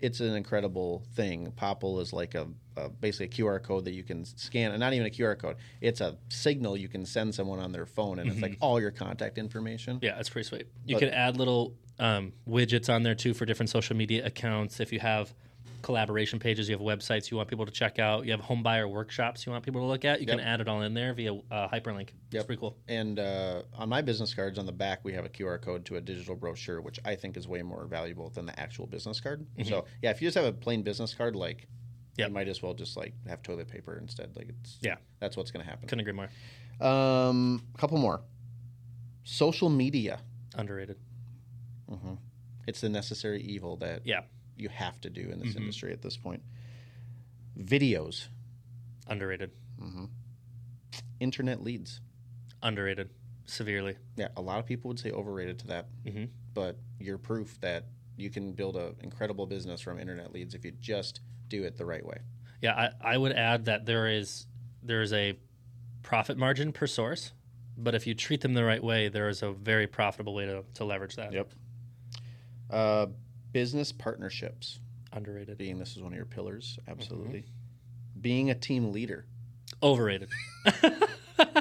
Speaker 1: it's an incredible thing. Popl is like a, a basically a QR code that you can scan, and not even a QR code. It's a signal you can send someone on their phone, and it's like all your contact information.
Speaker 2: Yeah, it's pretty sweet. You
Speaker 1: But-
Speaker 2: can add little um, widgets on there too for different social media accounts. If you have collaboration pages, you have websites you want people to check out, you have home buyer workshops you want people to look at, you can add it all in there via uh, hyperlink. It's pretty cool.
Speaker 1: And uh, on my business cards on the back, we have a QR code to a digital brochure, which I think is way more valuable than the actual business card. So yeah, if you just have a plain business card, like
Speaker 2: Yep.
Speaker 1: you might as well just like have toilet paper instead. Like it's
Speaker 2: Yeah.
Speaker 1: that's what's going to happen.
Speaker 2: Couldn't agree more.
Speaker 1: Um, a couple more. Social media.
Speaker 2: Underrated.
Speaker 1: hmm It's the necessary evil that
Speaker 2: Yeah.
Speaker 1: You have to do in this
Speaker 2: Mhm.
Speaker 1: industry at this point. Videos,
Speaker 2: Underrated.
Speaker 1: internet leads.
Speaker 2: Underrated. Severely.
Speaker 1: Yeah, a lot of people would say overrated to that,
Speaker 2: hmm
Speaker 1: but you're proof that you can build an incredible business from internet leads if you just do it the right way.
Speaker 2: Yeah, I, I would add that there is there is a profit margin per source, but if you treat them the right way, there is a very profitable way to, to leverage that.
Speaker 1: Yep. Uh, business partnerships,
Speaker 2: Underrated.
Speaker 1: being this is one of your pillars, absolutely. Mm-hmm. Being a team leader.
Speaker 2: Overrated.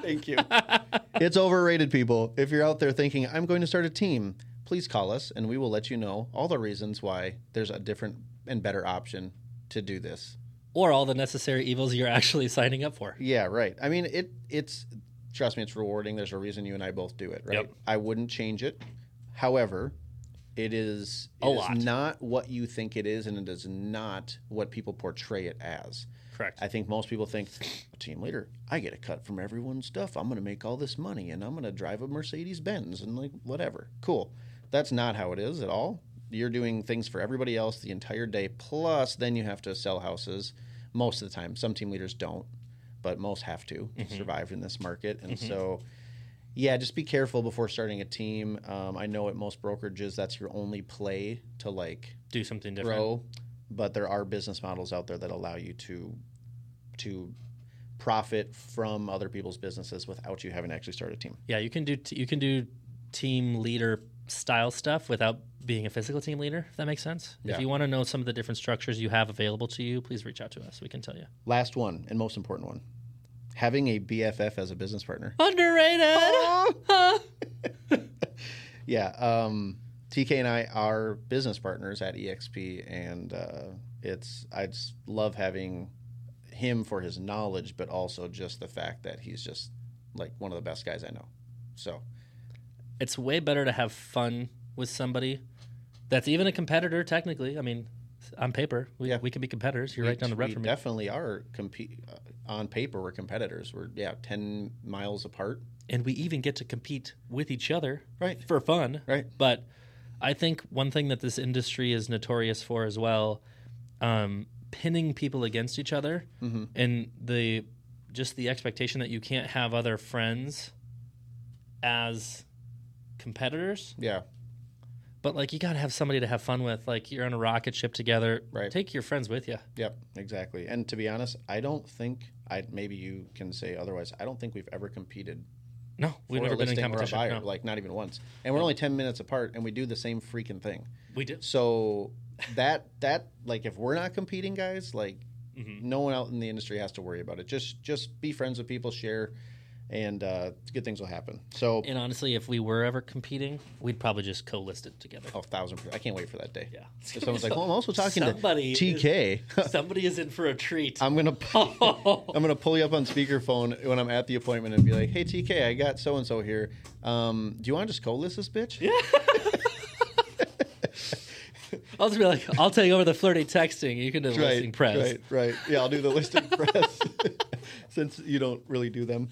Speaker 1: Thank you. it's overrated, people. If you're out there thinking, I'm going to start a team, please call us and we will let you know all the reasons why there's a different and better option to do this.
Speaker 2: or all the necessary evils you're actually signing up for.
Speaker 1: Yeah, right. I mean, it it's trust me, it's rewarding. There's a reason you and I both do it, right?
Speaker 2: Yep.
Speaker 1: I wouldn't change it. However, it is it
Speaker 2: A
Speaker 1: is
Speaker 2: lot.
Speaker 1: not what you think it is, and it is not what people portray it as.
Speaker 2: Correct.
Speaker 1: I think most people think, team leader, I get a cut from everyone's stuff. I'm going to make all this money and I'm going to drive a Mercedes Benz and like whatever. Cool. That's not how it is at all. You're doing things for everybody else the entire day. Plus, then you have to sell houses most of the time. Some team leaders don't, but most have to mm-hmm. survive in this market. And mm-hmm. so Yeah, just be careful before starting a team. Um, I know at most brokerages that's your only play to like
Speaker 2: Do something different.
Speaker 1: grow, but there are business models out there that allow you to to profit from other people's businesses without you having to actually start a team.
Speaker 2: Yeah, you can do t- you can do team leader style stuff without being a physical team leader. If that makes sense.
Speaker 1: Yeah.
Speaker 2: If you want to know some of the different structures you have available to you, please reach out to us. We can tell you.
Speaker 1: Last one and most important one: having a BFF as a business partner.
Speaker 2: Underrated.
Speaker 1: Yeah, um, TK and I are business partners at EXP, and uh, it's I just love having him for his knowledge, but also just the fact that he's just like one of the best guys I know. So
Speaker 2: it's way better to have fun with somebody that's even a competitor. Technically, I mean, on paper, we,
Speaker 1: Yeah.
Speaker 2: we can be competitors. You're
Speaker 1: we,
Speaker 2: right down the road
Speaker 1: we
Speaker 2: from me.
Speaker 1: definitely are compete uh, on paper. We're competitors. We're yeah ten miles apart.
Speaker 2: and we even get to compete with each other
Speaker 1: Right.
Speaker 2: for fun
Speaker 1: Right.
Speaker 2: but i think one thing that this industry is notorious for as well um, pinning people against each other
Speaker 1: Mm-hmm.
Speaker 2: and the just the expectation that you can't have other friends as competitors
Speaker 1: Yeah,
Speaker 2: but like you got to have somebody to have fun with like you're on a rocket ship together
Speaker 1: Right.
Speaker 2: take your friends with you
Speaker 1: Yep, exactly. And to be honest, I don't think I maybe you can say otherwise. I don't think we've ever competed
Speaker 2: no we've never been in
Speaker 1: listing or a
Speaker 2: competition
Speaker 1: buyer,
Speaker 2: no.
Speaker 1: like not even once. And we're only ten minutes apart, and we do the same freaking thing.
Speaker 2: we do
Speaker 1: So that that like if we're not competing, guys, like
Speaker 2: Mhm.
Speaker 1: no one out in the industry has to worry about it. Just just be friends with people, share, and uh, good things will happen. So
Speaker 2: and honestly if we were ever competing we'd probably just co-list it together
Speaker 1: oh, thousand percent. I can't wait for that day.
Speaker 2: yeah
Speaker 1: If someone's like, "Well, I'm also talking
Speaker 2: Somebody
Speaker 1: to TK."
Speaker 2: Somebody is in for a treat.
Speaker 1: I'm gonna I'm gonna pull you up on speakerphone when I'm at the appointment and be like, "Hey TK, I got so and so here. Um, do you want to just co-list this bitch?" Yeah.
Speaker 2: I'll just be like, I'll take over the flirty texting. You can do the
Speaker 1: right,
Speaker 2: listing press.
Speaker 1: Right, right. Yeah, I'll do the listing press since you don't really do them.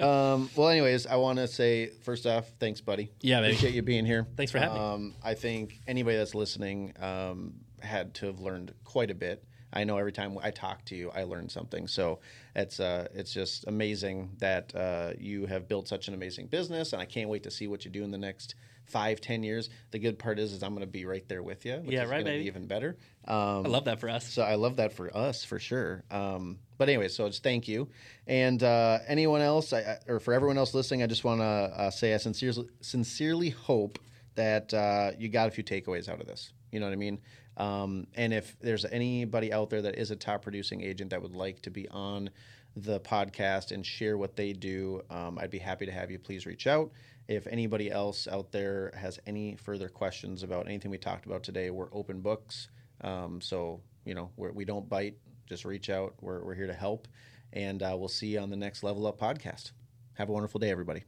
Speaker 1: Um, well, anyways, I want to say first off, thanks, buddy.
Speaker 2: Yeah, baby.
Speaker 1: appreciate you being here.
Speaker 2: Thanks for having me.
Speaker 1: um, I think anybody that's listening um, had to have learned quite a bit. I know every time I talk to you, I learn something. So it's uh, it's just amazing that uh, you have built such an amazing business, and I can't wait to see what you do in the next five, ten years. The good part is, is I'm going to be right there with you. Which
Speaker 2: Yeah,
Speaker 1: is
Speaker 2: right, baby.
Speaker 1: Be even better. Um,
Speaker 2: I love that for us.
Speaker 1: so I love that for us for sure. Um, but anyway, so just thank you, and uh, anyone else, I, I- or for everyone else listening, I just want to uh, say I sincerely sincerely hope that uh, you got a few takeaways out of this. You know what I mean? Um, and if there's anybody out there that is a top producing agent that would like to be on the podcast and share what they do, um, I'd be happy to have you. Please reach out. If anybody else out there has any further questions about anything we talked about today, we're open books. Um, so, you know, we're, we don't bite. Just reach out. We're, we're here to help. And uh, we'll see you on the next Level Up podcast. Have a wonderful day, everybody.